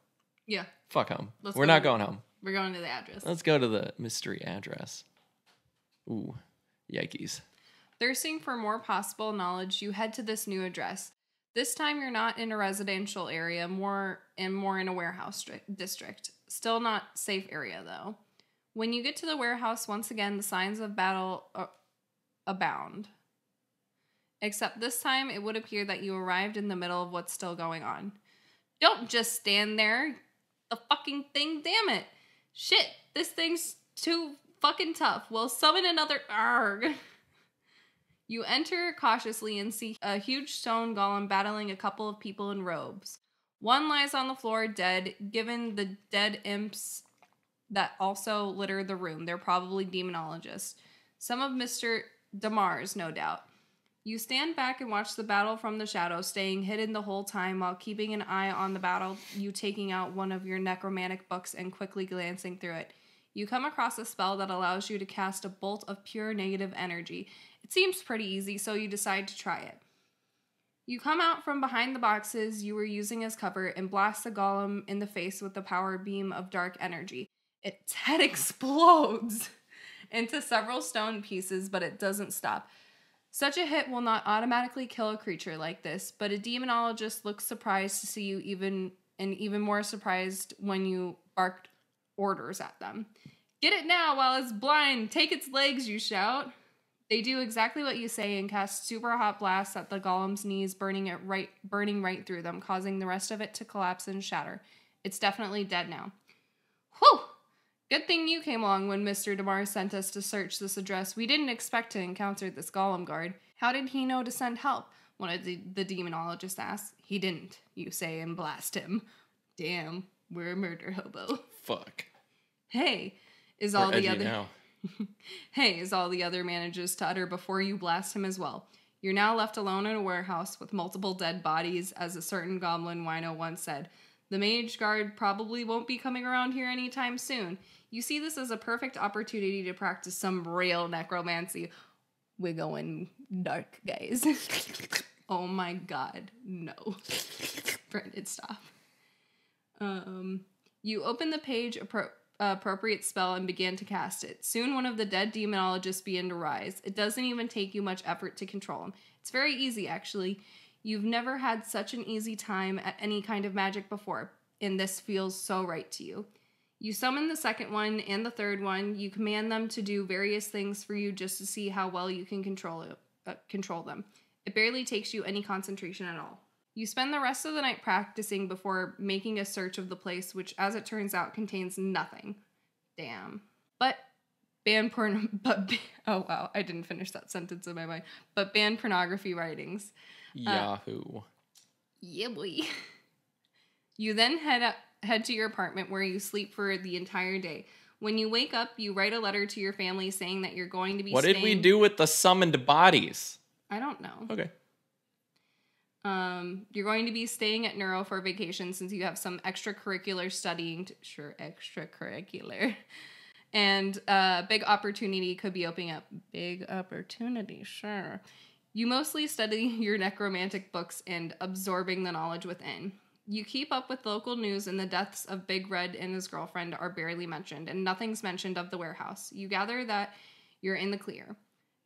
Speaker 2: Yeah,
Speaker 1: Fuck home.
Speaker 2: Let's
Speaker 1: We're
Speaker 2: go
Speaker 1: not
Speaker 2: to-
Speaker 1: going home.
Speaker 2: we're going to the address.
Speaker 1: Let's go to the mystery address. Ooh, yikes.
Speaker 2: Thirsting for more possible knowledge, you head to this new address. This time you're not in a residential area, more and more in a warehouse district. Still not safe area though. When you get to the warehouse, once again the signs of battle uh, abound. Except this time it would appear that you arrived in the middle of what's still going on. Don't just stand there. The fucking thing, damn it. Shit, this thing's too fucking tough. Well, summon another arg. You enter cautiously and see a huge stone golem battling a couple of people in robes. One lies on the floor dead, given the dead imps that also litter the room. They're probably demonologists. Some of Mr. DeMar's, no doubt. You stand back and watch the battle from the shadows, staying hidden the whole time while keeping an eye on the battle. You taking out one of your necromantic books and quickly glancing through it. You come across a spell that allows you to cast a bolt of pure negative energy. It seems pretty easy, so you decide to try it. You come out from behind the boxes you were using as cover and blast the golem in the face with the power beam of dark energy. Its head explodes into several stone pieces, but it doesn't stop. Such a hit will not automatically kill a creature like this, but a demonologist looks surprised to see you even and even more surprised when you barked orders at them. Get it now while it's blind. Take its legs, you shout. They do exactly what you say and cast super hot blasts at the golem's knees, burning it right burning right through them, causing the rest of it to collapse and shatter. It's definitely dead now. Whew! Good thing you came along when Mr. DeMar sent us to search this address. We didn't expect to encounter this golem guard. How did he know to send help? One of the, the demonologists asked. He didn't, you say, and blast him. Damn, we're a murder hobo.
Speaker 1: Fuck.
Speaker 2: Hey, is all the other. Hey, is all the other manages to utter before you blast him as well. You're now left alone in a warehouse with multiple dead bodies, as a certain goblin wino once said. The mage guard probably won't be coming around here anytime soon. You see this as a perfect opportunity to practice some real necromancy. We're going dark, guys. oh my god, no. Brandon, stop. Um, you open the page appro- appropriate spell and begin to cast it. Soon, one of the dead demonologists begin to rise. It doesn't even take you much effort to control him. It's very easy, actually. You've never had such an easy time at any kind of magic before, and this feels so right to you. You summon the second one and the third one. You command them to do various things for you just to see how well you can control it, uh, control them. It barely takes you any concentration at all. You spend the rest of the night practicing before making a search of the place, which, as it turns out, contains nothing. Damn. But ban porn. But oh wow, I didn't finish that sentence in my mind. But ban pornography writings.
Speaker 1: Uh, Yahoo.
Speaker 2: Yeah, boy. You then head up, head to your apartment where you sleep for the entire day. When you wake up, you write a letter to your family saying that you're going to be.
Speaker 1: what did we do with the summoned bodies?
Speaker 2: I don't know.
Speaker 1: Okay.
Speaker 2: Um, you're going to be staying at Neuro for vacation since you have some extracurricular studying. To, sure, extracurricular, and uh, big opportunity could be opening up. Big opportunity, sure. You mostly study your necromantic books and absorbing the knowledge within. You keep up with local news, and the deaths of Big Red and his girlfriend are barely mentioned, and nothing's mentioned of the warehouse. You gather that you're in the clear.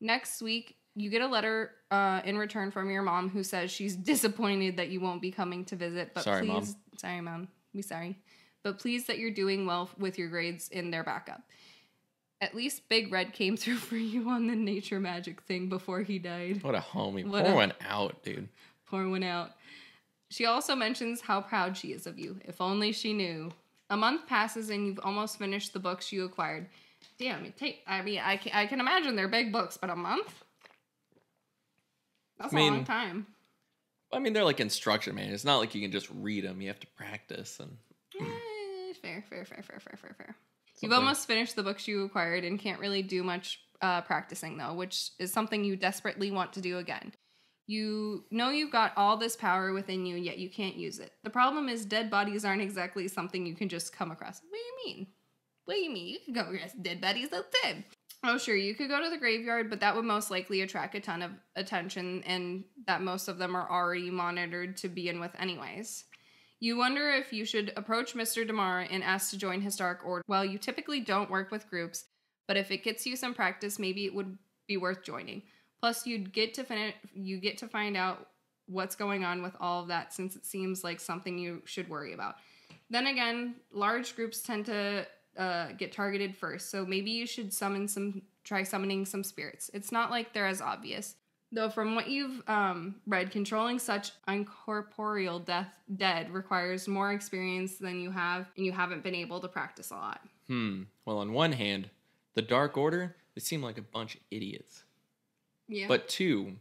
Speaker 2: Next week, you get a letter uh, in return from your mom who says she's disappointed that you won't be coming to visit, but
Speaker 1: Sorry,
Speaker 2: please,
Speaker 1: Mom.
Speaker 2: sorry, mom, we sorry, but pleased that you're doing well with your grades in their backup. At least Big Red came through for you on the nature magic thing before he died.
Speaker 1: What a homie.
Speaker 2: What
Speaker 1: Pour
Speaker 2: a-
Speaker 1: one out, dude.
Speaker 2: Pour one out. She also mentions how proud she is of you. If only she knew. A month passes and you've almost finished the books you acquired. Damn, it take. I mean, I can, I can imagine they're big books, but a month? That's
Speaker 1: I mean-
Speaker 2: a long time.
Speaker 1: I mean, they're like instruction manuals. It's not like you can just read them. You have to practice and
Speaker 2: Eh, fair, fair, fair, fair, fair, fair, fair. You've almost finished the books you acquired and can't really do much uh, practicing though, which is something you desperately want to do again. You know you've got all this power within you, yet you can't use it. The problem is dead bodies aren't exactly something you can just come across. What do you mean? What do you mean? You can go arrest dead bodies all outside. Oh, sure, you could go to the graveyard, but that would most likely attract a ton of attention, and that most of them are already monitored to begin with, anyways. You wonder if you should approach Mr. DeMar and ask to join his Dark Order. Well, you typically don't work with groups, but if it gets you some practice, maybe it would be worth joining. Plus, you'd get to fin- you get to find out what's going on with all of that, since it seems like something you should worry about. Then again, large groups tend to uh, get targeted first, so maybe you should summon some, try summoning some spirits. It's not like they're as obvious. Though, from what you've um, read, controlling such incorporeal death dead requires more experience than you have, and you haven't been able to practice a lot.
Speaker 1: Hmm. Well, on one hand, the Dark Order, they seem like a bunch of idiots.
Speaker 2: Yeah.
Speaker 1: But two,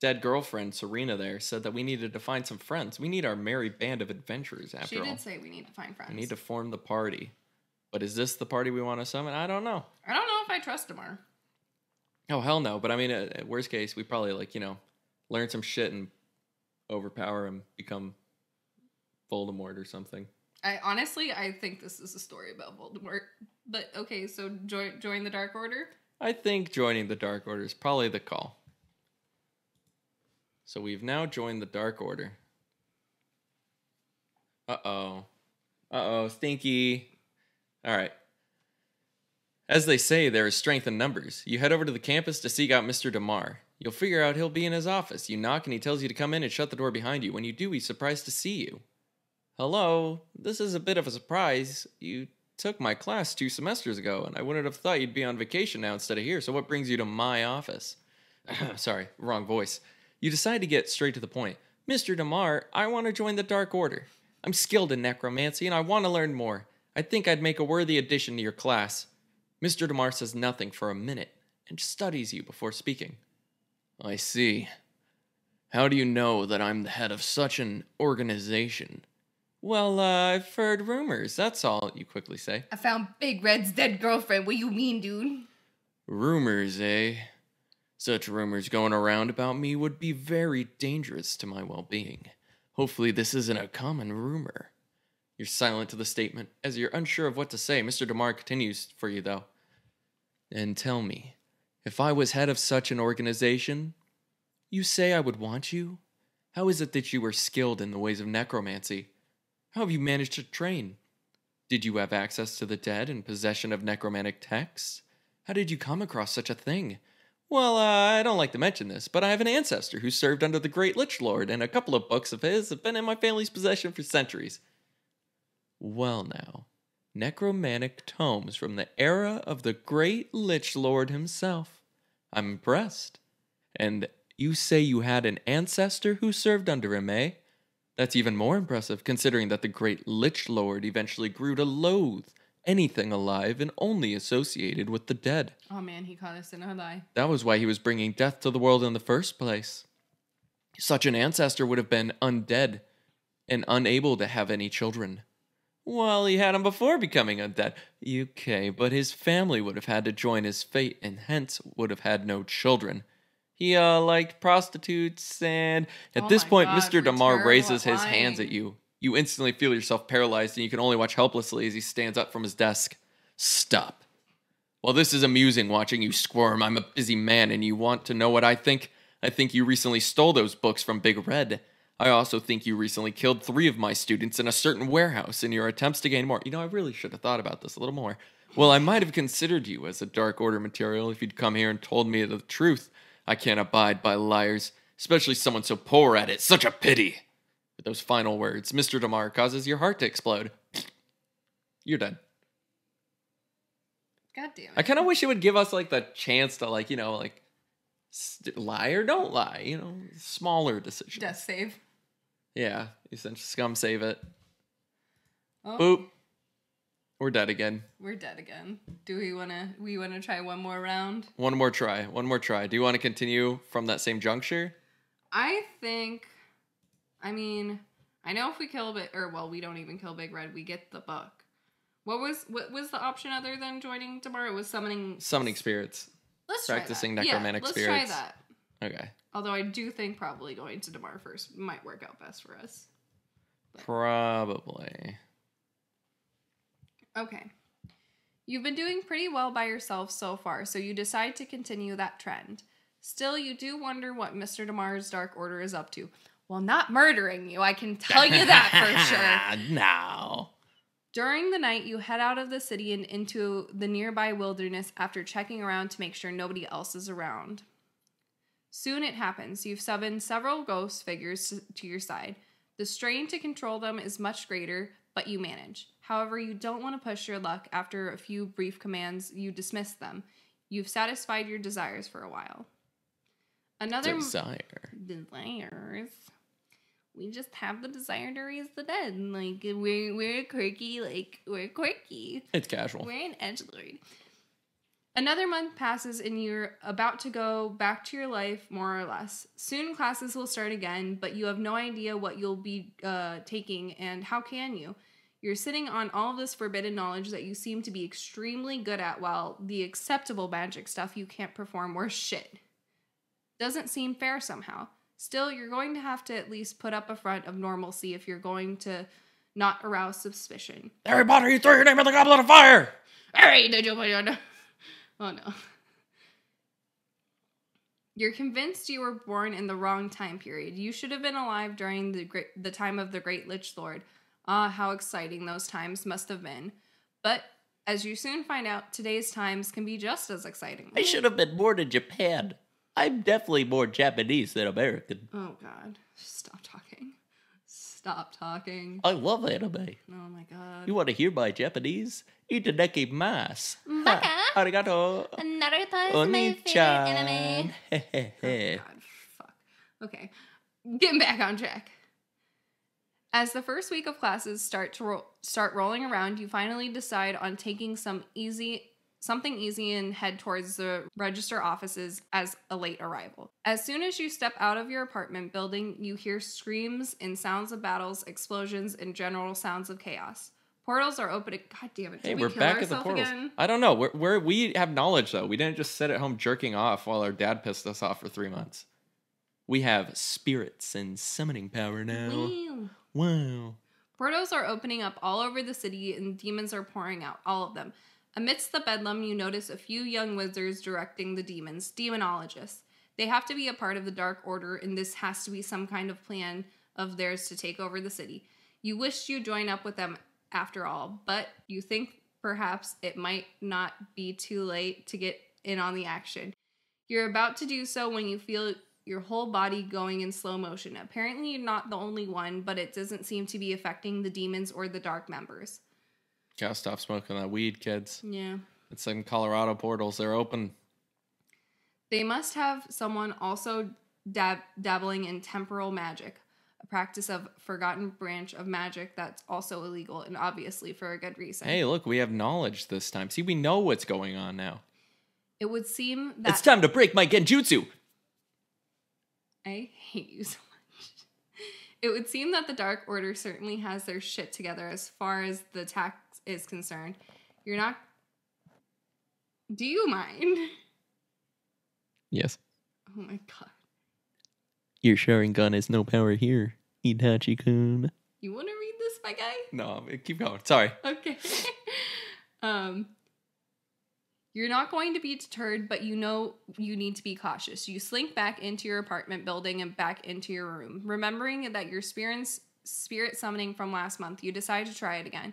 Speaker 1: dead girlfriend Serena there said that we needed to find some friends. We need our merry band of adventurers after all,
Speaker 2: she
Speaker 1: all.
Speaker 2: did say we need to find friends.
Speaker 1: We need to form the party. But is this the party we want to summon? I don't know.
Speaker 2: I don't know if I trust DeMar.
Speaker 1: Oh hell no! But I mean, at, at worst case, we probably like you know, learn some shit and overpower him, become Voldemort or something.
Speaker 2: I honestly, I think this is a story about Voldemort. But okay, so join join the Dark Order.
Speaker 1: I think joining the Dark Order is probably the call. So we've now joined the Dark Order. Uh oh. Uh oh, Stinky. All right. As they say, there is strength in numbers. You head over to the campus to seek out Mr. DeMar. You'll figure out he'll be in his office. You knock and he tells you to come in and shut the door behind you. When you do, he's surprised to see you. Hello, this is a bit of a surprise. You took my class two semesters ago, and I wouldn't have thought you'd be on vacation now instead of here, so what brings you to my office? Sorry, wrong voice. You decide to get straight to the point. Mr. DeMar, I want to join the Dark Order. I'm skilled in necromancy, and I want to learn more. I think I'd make a worthy addition to your class. Mr. DeMar says nothing for a minute and studies you before speaking. I see. How do you know that I'm the head of such an organization? Well, uh, I've heard rumors, that's all, you quickly say.
Speaker 2: I found Big Red's dead girlfriend. What you mean, dude?
Speaker 1: Rumors, eh? Such rumors going around about me would be very dangerous to my well being. Hopefully, this isn't a common rumor. You're silent to the statement, as you're unsure of what to say. Mr. DeMar continues for you, though. And tell me, if I was head of such an organization, you say I would want you? How is it that you are skilled in the ways of necromancy? How have you managed to train? Did you have access to the dead and possession of necromantic texts? How did you come across such a thing? Well, uh, I don't like to mention this, but I have an ancestor who served under the Great Lich Lord, and a couple of books of his have been in my family's possession for centuries. Well, now, necromantic tomes from the era of the Great Lich Lord himself. I'm impressed. And you say you had an ancestor who served under him, eh? That's even more impressive, considering that the Great Lich Lord eventually grew to loathe anything alive and only associated with the dead.
Speaker 2: Oh man, he caught us in a lie.
Speaker 1: That was why he was bringing death to the world in the first place. Such an ancestor would have been undead and unable to have any children. Well, he had them before becoming undead. Okay, but his family would have had to join his fate and hence would have had no children. He uh liked prostitutes and at
Speaker 2: Oh
Speaker 1: this point
Speaker 2: God,
Speaker 1: Mr. DeMar raises his hands at you. You instantly feel yourself paralyzed and you can only watch helplessly as he stands up from his desk. Stop. Well, this is amusing watching you squirm. I'm a busy man and you want to know what I think? I think you recently stole those books from Big Red. I also think you recently killed three of my students in a certain warehouse in your attempts to gain more. You know, I really should have thought about this a little more. Well, I might have considered you as a Dark Order material if you'd come here and told me the truth. I can't abide by liars, especially someone so poor at it. Such a pity. With those final words, Mr. DeMar causes your heart to explode. You're done.
Speaker 2: God damn it.
Speaker 1: I kind of wish it would give us like the chance to like you know like st- lie or don't lie. You know, smaller decisions.
Speaker 2: Death save.
Speaker 1: Yeah, essentially scum save it.
Speaker 2: Oh,
Speaker 1: Boop. We're dead again.
Speaker 2: We're dead again. Do we wanna we wanna try one more round?
Speaker 1: One more try. One more try. Do you want to continue from that same juncture?
Speaker 2: I think I mean, I know if we kill Big or well, we don't even kill Big Red, we get the book. What was what was the option other than joining tomorrow? It was summoning
Speaker 1: Summoning spirits.
Speaker 2: Let's
Speaker 1: practicing
Speaker 2: try that.
Speaker 1: necromantic
Speaker 2: yeah, let's
Speaker 1: spirits.
Speaker 2: try that.
Speaker 1: Okay.
Speaker 2: Although I do think probably going to DeMar first might work out best for us.
Speaker 1: Probably.
Speaker 2: Okay. You've been doing pretty well by yourself so far, so you decide to continue that trend. Still, you do wonder what Mr. DeMar's Dark Order is up to. Well, not murdering you, I can tell you that for sure.
Speaker 1: no.
Speaker 2: During the night, you head out of the city and into the nearby wilderness after checking around to make sure nobody else is around. Soon it happens. You've summoned several ghost figures to- your side. The strain to control them is much greater, but you manage. However, you don't want to push your luck. After a few brief commands, you dismiss them. You've satisfied your desires for a while. Another
Speaker 1: Desire.
Speaker 2: desires. We just have the desire to raise the dead. Like we're we're quirky, like we're quirky.
Speaker 1: It's casual.
Speaker 2: We're an edge lord. Another month passes and you're about to go back to your life, more or less. Soon classes will start again, but you have no idea what you'll be uh, taking and how can you? You're sitting on all of this forbidden knowledge that you seem to be extremely good at, while the acceptable magic stuff you can't perform worse shit. Doesn't seem fair somehow. Still, you're going to have to at least put up a front of normalcy if you're going to not arouse suspicion.
Speaker 1: Harry Potter, you throw your name in the goblet of fire!
Speaker 2: Right, did you put your- Oh no. You're convinced you were born in the wrong time period. You should have been alive during the great, the time of the Great Lich Lord. Ah, how exciting those times must have been. But as you soon find out, today's times can be just as exciting.
Speaker 3: I should have been born in Japan. I'm definitely more Japanese than American.
Speaker 2: Oh god. Stop talking. Stop talking.
Speaker 3: I love anime.
Speaker 2: Oh my god.
Speaker 3: You want to hear my Japanese? Itaneki mas.
Speaker 2: Baka.
Speaker 3: Arigato.
Speaker 2: Naruto
Speaker 3: Oni-chan.
Speaker 2: Oh, God, fuck. Okay, getting back on track. As the first week of classes start to ro- start rolling around, you finally decide on taking some easy something easy and head towards the register offices as a late arrival. As soon as you step out of your apartment building, you hear screams and sounds of battles, explosions, and general sounds of chaos. Portals are opening. God damn it! Did
Speaker 1: Hey,
Speaker 2: we
Speaker 1: we're
Speaker 2: kill
Speaker 1: back at the portals.
Speaker 2: again?
Speaker 1: I don't know. We're, we're we have knowledge though. We didn't just sit at home jerking off while our dad pissed us off for three months. We have spirits and summoning power now.
Speaker 2: Wow.
Speaker 1: Wow.
Speaker 2: Portals are opening up all over the city and demons are pouring out, all of them. Amidst the bedlam, you notice a few young wizards directing the demons, demonologists. They have to be a part of the Dark Order, and this has to be some kind of plan of theirs to take over the city. You wish you'd join up with them after all, but you think perhaps it might not be too late to get in on the action. You're about to do so when you feel your whole body going in slow motion. Apparently, you're not the only one, but it doesn't seem to be affecting the demons or the dark members.
Speaker 1: Gotta stop smoking that weed, kids.
Speaker 2: Yeah.
Speaker 1: It's in Colorado portals. They're open.
Speaker 2: They must have someone also dab- dabbling in temporal magic, practice of forgotten branch of magic that's also illegal and obviously for a good reason.
Speaker 1: Hey, look, we have knowledge this time. See, we know what's going on now.
Speaker 2: It would seem that
Speaker 3: It's time to break my genjutsu.
Speaker 2: I hate you so much. It would seem that the Dark Order certainly has their shit together as far as the tax is concerned. You're not. Do you mind?
Speaker 1: Yes.
Speaker 2: Oh my god.
Speaker 3: Your Sharingan has no power here, Itachi-kun.
Speaker 2: You want to read this, my guy?
Speaker 1: No, keep going. Sorry.
Speaker 2: Okay. um you're not going to be deterred, but you know you need to be cautious. You slink back into your apartment building and back into your room. Remembering that your spirit's spirit summoning from last month, you decide to try it again.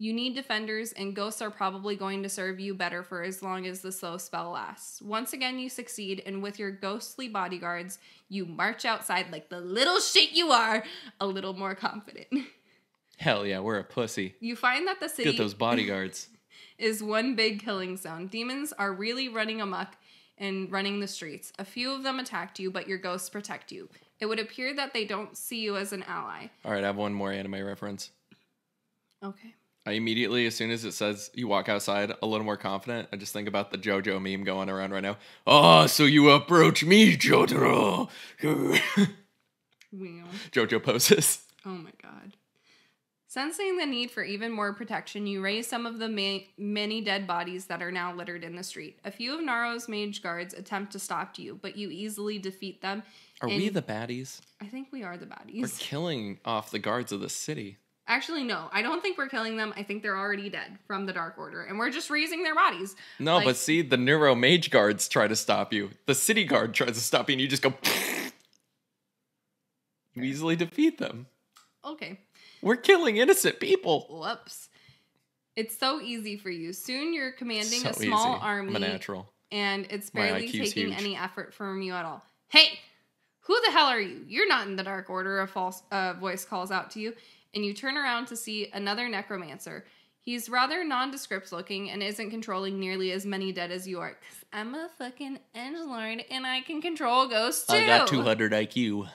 Speaker 2: You need defenders, and ghosts are probably going to serve you better for as long as the slow spell lasts. Once again, you succeed, and with your ghostly bodyguards, you march outside like the little shit you are, a little more confident.
Speaker 1: Hell yeah, we're a pussy.
Speaker 2: You find that the city
Speaker 1: Get those bodyguards.
Speaker 2: is one big killing zone. Demons are really running amok and running the streets. A few of them attacked you, but your ghosts protect you. It would appear that they don't see you as an ally.
Speaker 1: All right, I have one more anime reference.
Speaker 2: Okay.
Speaker 1: I immediately, as soon as it says you walk outside a little more confident, I just think about the JoJo meme going around right now. Oh, so you approach me, Jotaro.
Speaker 2: Wow.
Speaker 1: JoJo poses.
Speaker 2: Oh my god. Sensing the need for even more protection, you raise some of the ma- many dead bodies that are now littered in the street. A few of Naro's mage guards attempt to stop you, but you easily defeat them.
Speaker 1: Are we the baddies?
Speaker 2: I think we are the baddies.
Speaker 1: We're killing off the guards of the city.
Speaker 2: Actually, no. I don't think we're killing them. I think they're already dead from the Dark Order, and we're just raising their bodies.
Speaker 1: No,
Speaker 2: Like-
Speaker 1: but see, the neuro mage guards try to stop you. The city guard tries to stop you, and you just go. you easily defeat them.
Speaker 2: Okay.
Speaker 1: We're killing innocent people.
Speaker 2: Whoops. It's so easy for you. Soon you're commanding a small
Speaker 1: easy.
Speaker 2: army,
Speaker 1: I'm a natural.
Speaker 2: and it's barely taking
Speaker 1: huge.
Speaker 2: any effort from you at all. Hey, who the hell are you? You're not in the Dark Order. A false uh, voice calls out to you, and you turn around to see another necromancer. He's rather nondescript looking and isn't controlling nearly as many dead as you are. Cause I'm a fucking edgelord and I can control ghosts too.
Speaker 3: I got 200 IQ.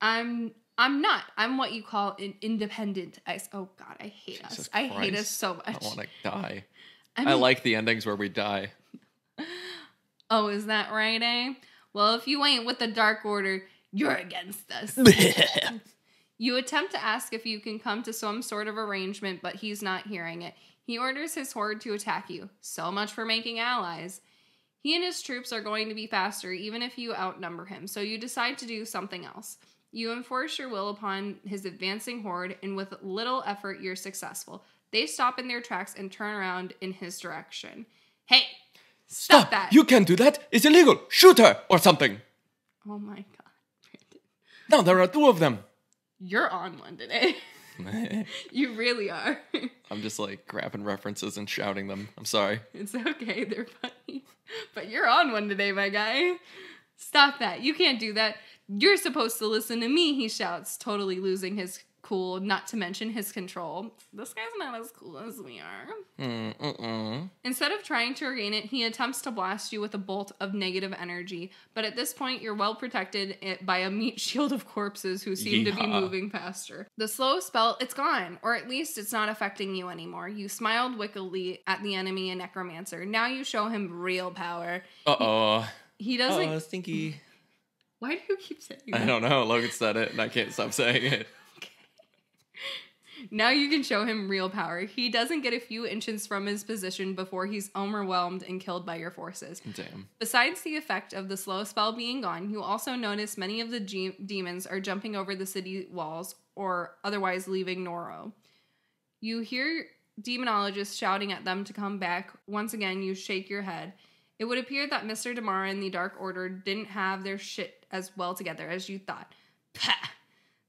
Speaker 2: I'm I'm not. I'm what you call an independent ice. Oh God, I hate us.
Speaker 1: Jesus
Speaker 2: I hate us so much.
Speaker 1: I want to die.
Speaker 2: I
Speaker 1: I like the endings where we die.
Speaker 2: Oh, is that right, eh? Well, if you ain't with the Dark Order, you're against us. you attempt to ask if you can come to some sort of arrangement, but he's not hearing it. He orders his horde to attack you. So much for making allies. He and his troops are going to be faster, even if you outnumber him, so you decide to do something else. You enforce your will upon his advancing horde, and with little effort, you're successful. They stop in their tracks and turn around in his direction. Hey, stop, that!
Speaker 1: You can't do that. It's illegal. Shoot her or something.
Speaker 2: oh my god, Brandon.
Speaker 1: No, there are two of them.
Speaker 2: You're on one eh? today. you really are.
Speaker 1: I'm just like grabbing references and shouting them. I'm sorry.
Speaker 2: it's okay, they're funny. But you're on one today, my guy. Stop that. You can't do that. You're supposed to listen to me, he shouts, totally losing his cool, not to mention his control. This guy's not as cool as we are.
Speaker 1: Mm-mm.
Speaker 2: Instead of trying to regain it, he attempts to blast you with a bolt of negative energy. But at this point, you're well protected by a meat shield of corpses who seem to be moving faster. The slow spell, it's gone, or at least it's not affecting you anymore. You smiled wickedly at the enemy and necromancer. Now you show him real power.
Speaker 1: Uh oh.
Speaker 2: He doesn't.
Speaker 3: oh, stinky.
Speaker 2: Why do you keep saying that?
Speaker 1: I don't know. Logan said it, and I can't stop saying it.
Speaker 2: Now you can show him real power. He doesn't get a few inches from his position before he's overwhelmed and killed by your forces.
Speaker 1: Damn.
Speaker 2: Besides the effect of the slow spell being gone, you also notice many of the ge- demons are jumping over the city walls or otherwise leaving Noro. You hear demonologists shouting at them to come back. Once again, you shake your head. It would appear that Mr. Damara and the Dark Order didn't have their shit as well together as you thought. Pah!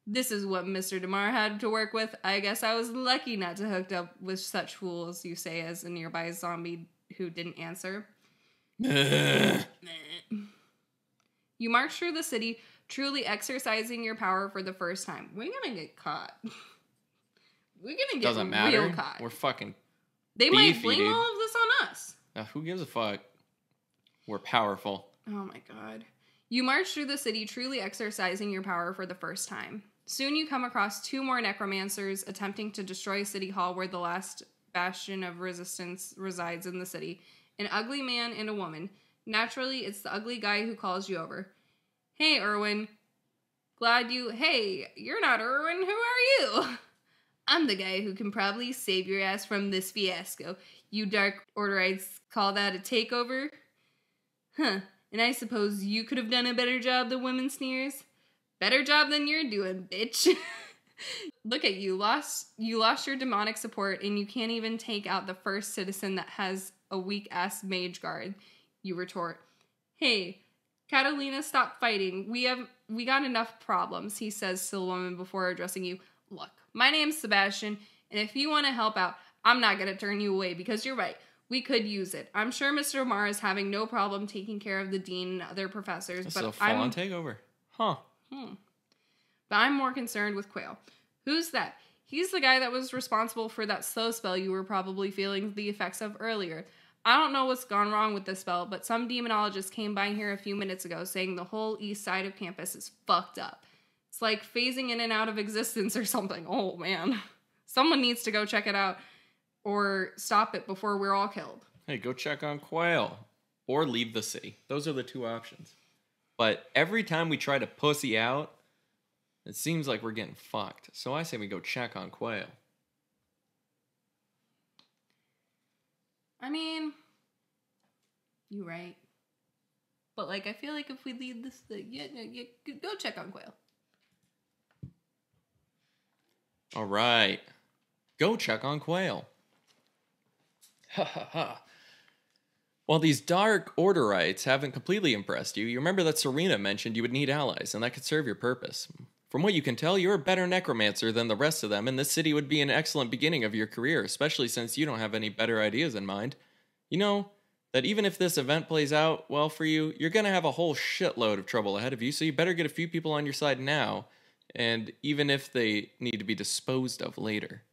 Speaker 2: This is what Mr. DeMar had to work with. I guess I was lucky not to hooked up with such fools, you say as a nearby zombie who didn't answer. You march through the city, truly exercising your power for the first time. We're gonna get caught. We're gonna get caught.
Speaker 1: Doesn't matter.
Speaker 2: real caught.
Speaker 1: We're fucking.
Speaker 2: they might
Speaker 1: beefy,
Speaker 2: blame
Speaker 1: dude.
Speaker 2: all of this on us.
Speaker 1: Uh, who gives a fuck? We're powerful.
Speaker 2: Oh my god. You march through the city, truly exercising your power for the first time. Soon you come across two more necromancers attempting to destroy City Hall, where the last bastion of resistance resides in the city. An ugly man and a woman. Naturally, it's the ugly guy who calls you over. Hey, Erwin. Glad you. Hey, you're not Erwin. Who are you? I'm the guy who can probably save your ass from this fiasco. You Dark Orderites call that a takeover? Huh. And I suppose you could have done a better job, the woman sneers. Better job than you're doing, bitch. Look at you. Lost you lost your demonic support and you can't even take out the first citizen that has a weak ass mage guard. You retort. Hey, Catalina, stop fighting. We have we got enough problems, he says to the woman before addressing you. Look, my name's Sebastian, and if you want to help out, I'm not gonna turn you away because you're right. We could use it. I'm sure Mr. Omar is having no problem taking care of the dean and other professors, but
Speaker 1: is a full-on
Speaker 2: I'm
Speaker 1: takeover. Huh. Hmm.
Speaker 2: but I'm more concerned with Quail. Who's that? He's the guy that was responsible for that slow spell you were probably feeling the effects of earlier. I don't know what's gone wrong with this spell, but some demonologist came by here a few minutes ago saying the whole east side of campus is fucked up. It's like phasing in and out of existence or something. Oh man. Someone needs to go check it out or stop it before we're all killed.
Speaker 1: Hey, go check on Quail or leave the city. Those are the two options. But every time we try to pussy out, it seems like we're getting fucked. So I say we go check on Quail.
Speaker 2: I mean, you right. But like, I feel like if we leave this, yeah, yeah, yeah, go check on Quail.
Speaker 1: All right. Go check on Quail. Ha ha ha. While these dark orderites haven't completely impressed you, you remember that Serena mentioned you would need allies, and that could serve your purpose. From what you can tell, you're a better necromancer than the rest of them, and this city would be an excellent beginning of your career, especially since you don't have any better ideas in mind. You know that even if this event plays out well for you, you're gonna have a whole shitload of trouble ahead of you, so you better get a few people on your side now, and even if they need to be disposed of later.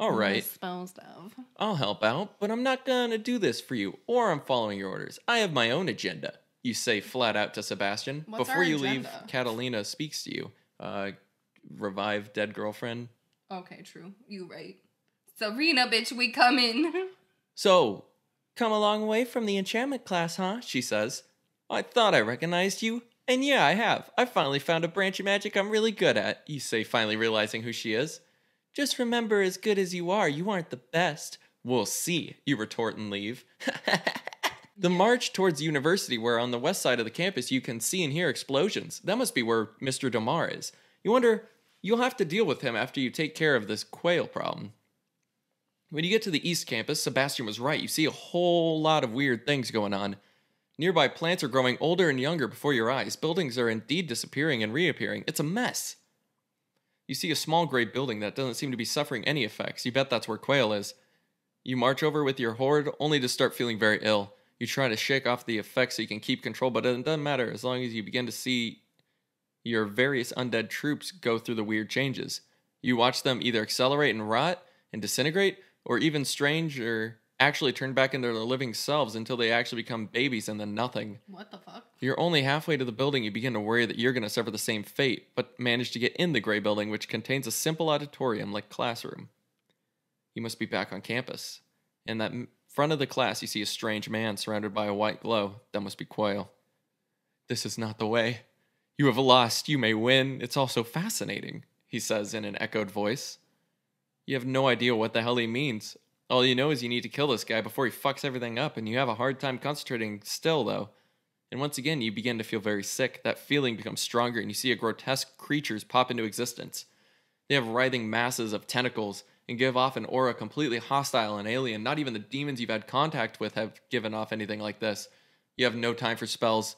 Speaker 1: All right.
Speaker 2: Disposed of.
Speaker 1: I'll help out, but I'm not gonna do this for you, or I'm following your orders. I have my own agenda. You say flat out to Sebastian.
Speaker 2: What's
Speaker 1: Before
Speaker 2: our
Speaker 1: you leave,
Speaker 2: agenda?
Speaker 1: Catalina speaks to you. Uh, revive dead girlfriend.
Speaker 2: Okay, true. You right. Serena, bitch, we coming.
Speaker 1: So, come a long way from the enchantment class, huh? She says. I thought I recognized you. And yeah, I have. I finally found a branch of magic I'm really good at. You say, finally realizing who she is. Just remember, as good as you are, you aren't the best. We'll see, you retort and leave. the march towards university, where on the west side of the campus you can see and hear explosions. That must be where Mr. DeMar is. You wonder, you'll have to deal with him after you take care of this quail problem. When you get to the east campus, Sebastian was right. You see a whole lot of weird things going on. Nearby plants are growing older and younger before your eyes. Buildings are indeed disappearing and reappearing. It's a mess. You see a small gray building that doesn't seem to be suffering any effects. You bet that's where Quail is. You march over with your horde only to start feeling very ill. You try to shake off the effects so you can keep control, but it doesn't matter as long as you begin to see your various undead troops go through the weird changes. You watch them either accelerate and rot and disintegrate, or even strange or actually turn back into their living selves until they actually become babies and then nothing.
Speaker 2: what the fuck?
Speaker 1: You're only halfway to the building, you begin to worry that you're going to suffer the same fate, but manage to get in the gray building, which contains a simple auditorium like classroom. You must be back on campus. In that front of the class, you see a strange man surrounded by a white glow. That must be Quail. This is not the way. You have lost. You may win. It's all so fascinating, he says in an echoed voice. You have no idea what the hell he means. All you know is you need to kill this guy before he fucks everything up, and you have a hard time concentrating still, though. And once again, you begin to feel very sick. That feeling becomes stronger, and you see a grotesque creatures pop into existence. They have writhing masses of tentacles and give off an aura completely hostile and alien. Not even the demons you've had contact with have given off anything like this. You have no time for spells.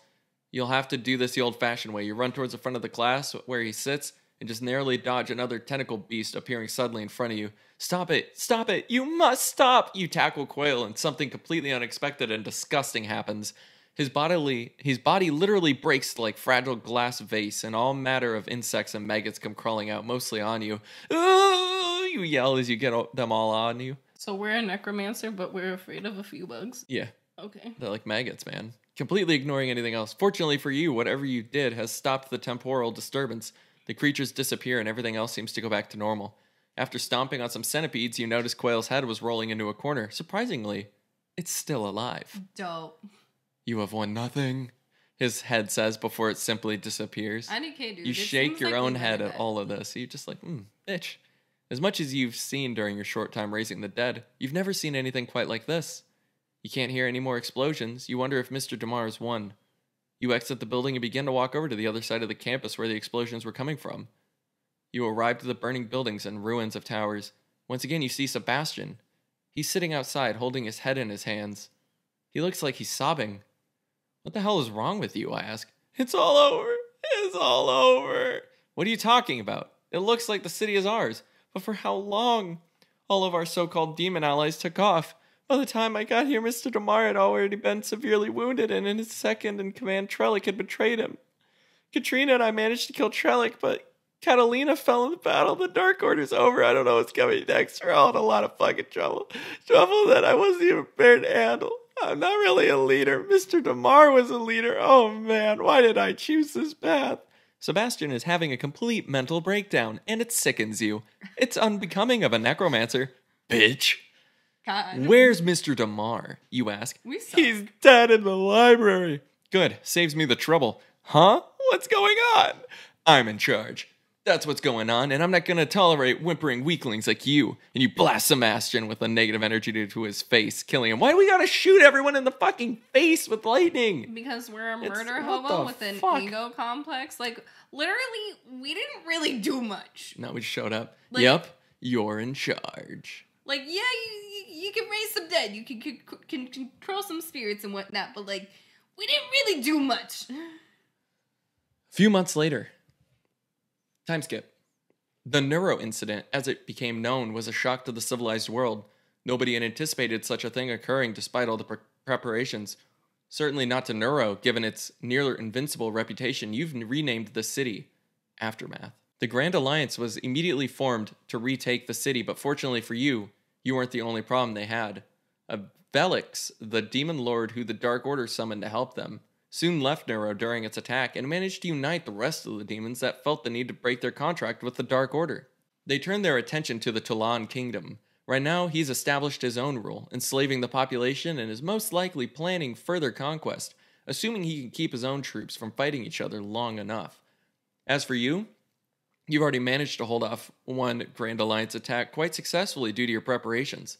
Speaker 1: You'll have to do this the old fashioned way. You run towards the front of the class where he sits and just narrowly dodge another tentacle beast appearing suddenly in front of you. Stop it! Stop it! You must stop! You tackle Quail, and something completely unexpected and disgusting happens. His bodily, his body literally breaks like fragile glass vase, and all matter of insects and maggots come crawling out, mostly on you. Ooh, you yell as you get them all on you.
Speaker 2: So we're a necromancer, but we're afraid of a few bugs.
Speaker 1: Yeah,
Speaker 2: Okay.
Speaker 1: they're like maggots, man. Completely ignoring anything else. Fortunately for you, whatever you did has stopped the temporal disturbance. The creatures disappear and everything else seems to go back to normal. After stomping on some centipedes, you notice Quail's head was rolling into a corner. Surprisingly, it's still alive.
Speaker 2: Dope.
Speaker 1: You have won nothing, his head says before it simply disappears.
Speaker 2: IDK, dude.
Speaker 1: you
Speaker 2: it
Speaker 1: shake your
Speaker 2: like
Speaker 1: own head at all of this. You're just like, hmm, bitch. As much as you've seen during your short time raising the dead, you've never seen anything quite like this. You can't hear any more explosions. You wonder if Mr. DeMar has won. You exit the building and begin to walk over to the other side of the campus where the explosions were coming from. You arrive to the burning buildings and ruins of towers. Once again, you see Sebastian. He's sitting outside, holding his head in his hands. He looks like he's sobbing. What the hell is wrong with you? I ask. It's all over. It's all over. What are you talking about? It looks like the city is ours. But for how long? All of our so called demon allies took off. By the time I got here, Mr. DeMar had already been severely wounded, and in his second in command, Trellick had betrayed him. Katrina and I managed to kill Trellick, but Catalina fell in the battle. The Dark Order's over. I don't know what's coming next. We're all in a lot of fucking trouble. Trouble that I wasn't even prepared to handle. I'm not really a leader. Mr. DeMar was a leader. Oh man, why did I choose this path? Sebastian is having a complete mental breakdown, and it sickens you. It's unbecoming of a necromancer. Bitch.
Speaker 2: God.
Speaker 1: Where's Mr. DeMar? You ask.
Speaker 2: We suck.
Speaker 1: He's dead in the library. Good. Saves me the trouble. Huh? What's going on? I'm in charge. That's what's going on, and I'm not gonna tolerate whimpering weaklings like you. And you blast Sebastian with a negative energy to, to his face, killing him. Why do we gotta shoot everyone in the fucking face with lightning?
Speaker 2: Because we're a murder
Speaker 1: what
Speaker 2: hobo with an
Speaker 1: fuck?
Speaker 2: ego complex. Like, literally, we didn't really do much.
Speaker 1: No, we just showed up.
Speaker 2: Like-
Speaker 1: yep. you're in charge.
Speaker 2: Like, yeah, you, you, you can raise some dead, you can, can, can control some spirits and whatnot, but like, we didn't really do much.
Speaker 1: A few months later, time skip. The Neuro incident, as it became known, was a shock to the civilized world. Nobody had anticipated such a thing occurring despite all the pre- preparations. Certainly not to Neuro, given its near invincible reputation. You've renamed the city Aftermath. The Grand Alliance was immediately formed to retake the city, but fortunately for you, you weren't the only problem they had. Uh, Velix, the demon lord who the Dark Order summoned to help them, soon left Nero during its attack and managed to unite the rest of the demons that felt the need to break their contract with the Dark Order. They turned their attention to the Tolan Kingdom. Right now, he's established his own rule, enslaving the population, and is most likely planning further conquest, assuming he can keep his own troops from fighting each other long enough. As for you, you've already managed to hold off one Grand Alliance attack quite successfully due to your preparations.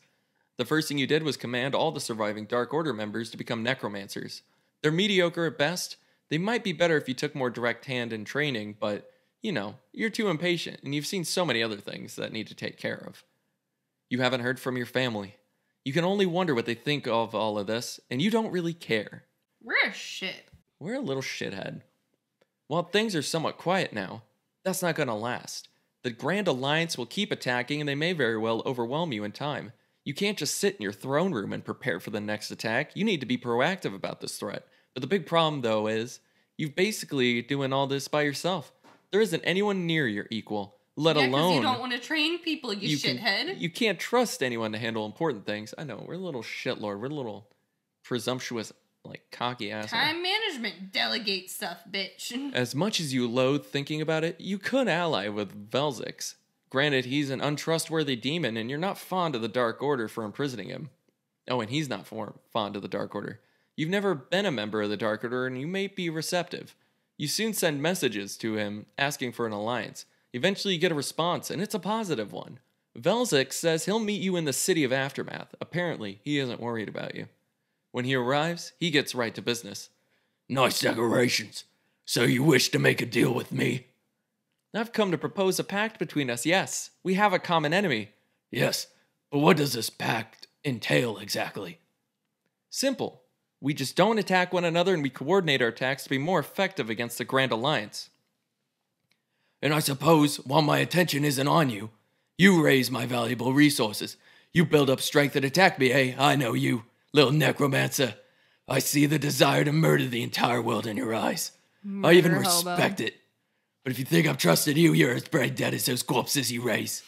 Speaker 1: The first thing you did was command all the surviving Dark Order members to become necromancers. They're mediocre at best. They might be better if you took more direct hand in training, but, you know, you're too impatient, and you've seen so many other things that need to take care of. You haven't heard from your family. You can only wonder what they think of all of this, and you don't really care.
Speaker 2: We're a shit.
Speaker 1: We're a little shithead. While things are somewhat quiet now, that's not going to last. The Grand Alliance will keep attacking, and they may very well overwhelm you in time. You can't just sit in your throne room and prepare for the next attack. You need to be proactive about this threat. But the big problem, though, is you've basically doing all this by yourself. There isn't anyone near your equal, let
Speaker 2: yeah,
Speaker 1: alone
Speaker 2: you don't want to train people, you,
Speaker 1: can-
Speaker 2: shithead.
Speaker 1: you can't trust anyone to handle important things. I know we're a little shitlord. We're a little presumptuous, like cocky ass.
Speaker 2: Time management, delegate stuff, bitch.
Speaker 1: As much as you loathe thinking about it, you could ally with Velzix. Granted, he's an untrustworthy demon, and you're not fond of the Dark Order for imprisoning him. Oh, and he's not fond of the Dark Order. You've never been a member of the Dark Order, and you may be receptive. You soon send messages to him asking for an alliance. Eventually, you get a response, and it's a positive one. Velzix says he'll meet you in the city of Aftermath. Apparently, he isn't worried about you. When he arrives, he gets right to business.
Speaker 3: Nice decorations. So you wish to make a deal with me?
Speaker 1: I've come to propose a pact between us, yes. We have a common enemy.
Speaker 3: Yes, but what does this pact entail exactly?
Speaker 1: Simple. We just don't attack one another and we coordinate our attacks to be more effective against the Grand Alliance.
Speaker 3: And I suppose, while my attention isn't on you, you raise my valuable resources. You build up strength and attack me, eh? I know you, little necromancer. I see the desire to murder the entire world in your eyes. I even
Speaker 2: Murder hobo.
Speaker 3: respect it. But if you think I've trusted you, you're as brain dead as those corpses you raise.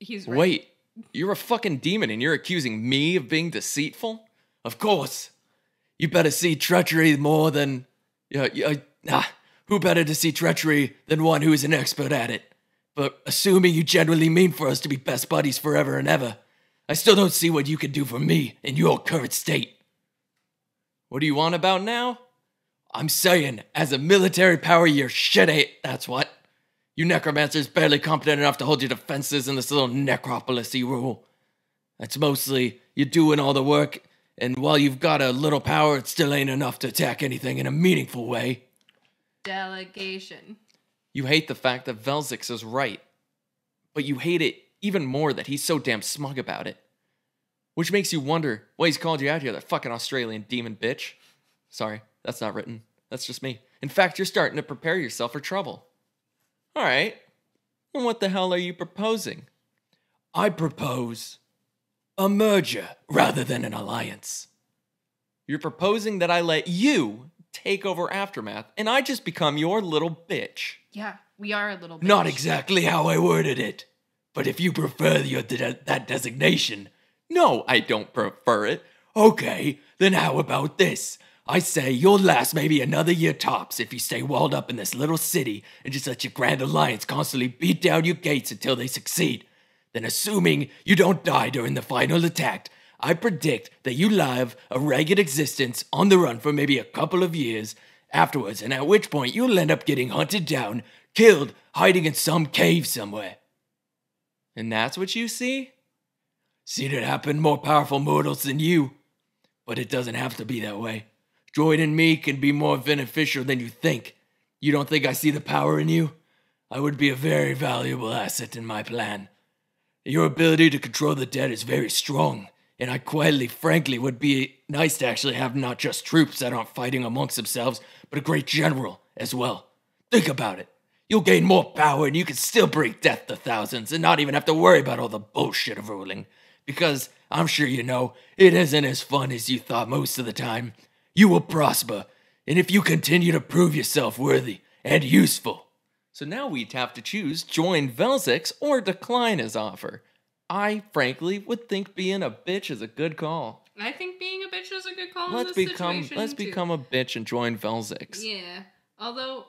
Speaker 2: He's right.
Speaker 1: Wait, you're a fucking demon and you're accusing me of being deceitful?
Speaker 3: Of course. You better see treachery more than. Yeah, yeah, ah, who better to see treachery than one who is an expert at it? But assuming you genuinely mean for us to be best buddies forever and ever, I still don't see what you can do for me in your current state.
Speaker 1: What do you want about now?
Speaker 3: I'm saying, as a military power, you're shit ain't. That's what. You necromancers barely competent enough to hold your defenses in this little necropolis you rule. That's mostly you doing all the work, and while you've got a little power, it still ain't enough to attack anything in a meaningful way.
Speaker 2: Delegation.
Speaker 1: You hate the fact that Velzix is right, but you hate it even more that he's so damn smug about it. Which makes you wonder why he's called you out here, that fucking Australian demon bitch. Sorry, that's not written. That's just me. In fact, you're starting to prepare yourself for trouble. All right. And what the hell are you proposing?
Speaker 3: I propose a merger rather than an alliance.
Speaker 1: You're proposing that I let you take over Aftermath and I just become your little bitch.
Speaker 2: Yeah, we are a little bit.
Speaker 3: Not exactly how I worded it, but if you prefer your that designation,
Speaker 1: No, I don't prefer it.
Speaker 3: okay, then how about this? I say you'll last maybe another year tops if you stay walled up in this little city and just let your Grand Alliance constantly beat down your gates until they succeed. Then, assuming you don't die during the final attack, I predict that you live a ragged existence on the run for maybe a couple of years afterwards, and at which point you'll end up getting hunted down, killed, hiding in some cave somewhere.
Speaker 1: And that's what you see?
Speaker 3: Seen it happen more powerful mortals than you. But it doesn't have to be that way. Joining me can be more beneficial than you think. You don't think I see the power in you? I would be a very valuable asset in my plan. Your ability to control the dead is very strong, and I quietly, frankly, would be nice to actually have not just troops that aren't fighting amongst themselves, but a great general as well. Think about it. You'll gain more power and you can still bring death to thousands and not even have to worry about all the bullshit of ruling. Because I'm sure you know, it isn't as fun as you thought most of the time. You will prosper, and if you continue to prove yourself worthy and useful,
Speaker 1: So now we'd have to choose join Velzix or decline his offer. I frankly would think being a bitch is a good call.
Speaker 2: I think being a bitch is a good call.
Speaker 1: Let's
Speaker 2: in this
Speaker 1: become
Speaker 2: situation,
Speaker 1: let's
Speaker 2: too.
Speaker 1: become a bitch and join Velzix.
Speaker 2: Yeah. Although.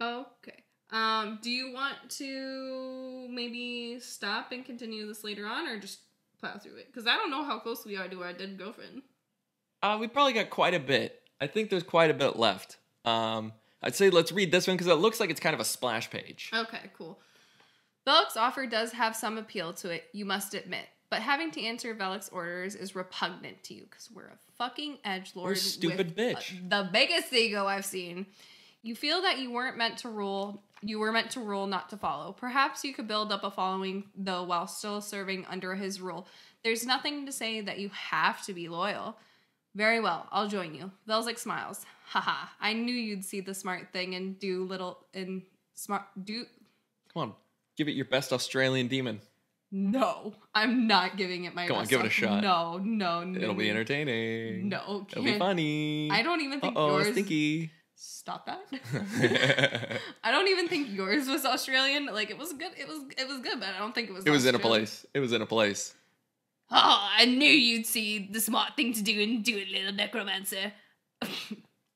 Speaker 2: Okay. Um. Do you want to maybe stop and continue this later on, or just plow through it? Because I don't know how close we are to our dead girlfriend.
Speaker 1: Uh, we probably got quite a bit. I think there's quite a bit left. Um, I'd say let's read this one because it looks like it's kind of a splash page.
Speaker 2: Okay. Cool. Velik's offer does have some appeal to it, you must admit. But having to answer Velik's orders is repugnant to you because we're a fucking edge lord.
Speaker 1: stupid
Speaker 2: with,
Speaker 1: bitch.
Speaker 2: uh, the biggest ego I've seen. You feel that you weren't meant to rule. You were meant to rule, not to follow. Perhaps you could build up a following, though, while still serving under his rule. There's nothing to say that you have to be loyal. Very well, I'll join you. Velzix smiles. Haha, I knew you'd see the smart thing and do little and smart do
Speaker 1: Come on, give it your best Australian demon.
Speaker 2: no, I'm not giving it my
Speaker 1: Come on, give it a shot.
Speaker 2: No, no, no.
Speaker 1: It'll be entertaining.
Speaker 2: No,
Speaker 1: It'll be funny.
Speaker 2: I don't even think
Speaker 1: oh
Speaker 2: yours.
Speaker 1: stinky.
Speaker 2: Stop that. I don't even think yours was Australian. Like it was good. It was it was good, but I don't think it was.
Speaker 1: it was in a place. It was in a place.
Speaker 2: Oh, I knew you'd see the smart thing to do and do it, little necromancer.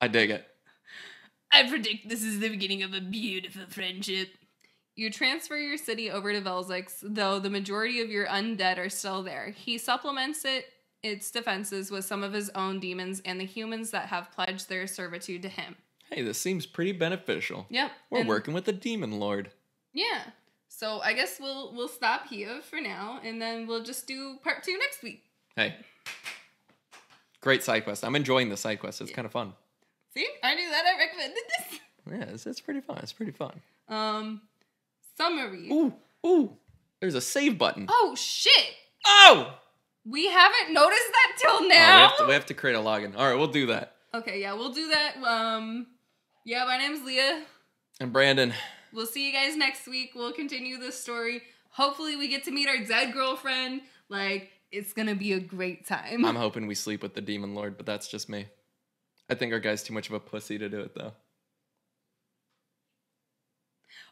Speaker 1: I dig it.
Speaker 2: I predict this is the beginning of a beautiful friendship. You transfer your city over to Velzix, though the majority of your undead are still there. He supplements it its defenses with some of his own demons and the humans that have pledged their servitude to him.
Speaker 1: Hey, this seems pretty beneficial.
Speaker 2: Yep.
Speaker 1: We're
Speaker 2: and-
Speaker 1: working with the demon lord.
Speaker 2: Yeah. So I guess we'll we'll stop here for now, and then we'll just do part two next week.
Speaker 1: Hey. Great side quest. I'm enjoying the side quest. It's
Speaker 2: Yeah.
Speaker 1: kind of fun.
Speaker 2: See, I knew that. I recommended this.
Speaker 1: Yeah, it's, it's pretty fun. It's pretty fun.
Speaker 2: Um, summary.
Speaker 1: Ooh, ooh. There's a save button.
Speaker 2: Oh shit!
Speaker 1: Oh!
Speaker 2: We haven't noticed that till
Speaker 1: Oh, we,
Speaker 2: now.
Speaker 1: have to, we have to create a login. All right, we'll do that.
Speaker 2: okay, yeah, we'll do that. Um, yeah, my name's Leah.
Speaker 1: And Brandon,
Speaker 2: We'll see you guys next week. We'll continue this story. Hopefully, we get to meet our dead girlfriend. Like, it's gonna be a great time.
Speaker 1: I'm hoping we sleep with the demon lord, but that's just me. I think our guy's too much of a pussy to do it, though.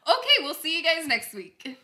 Speaker 2: okay, we'll see you guys next week.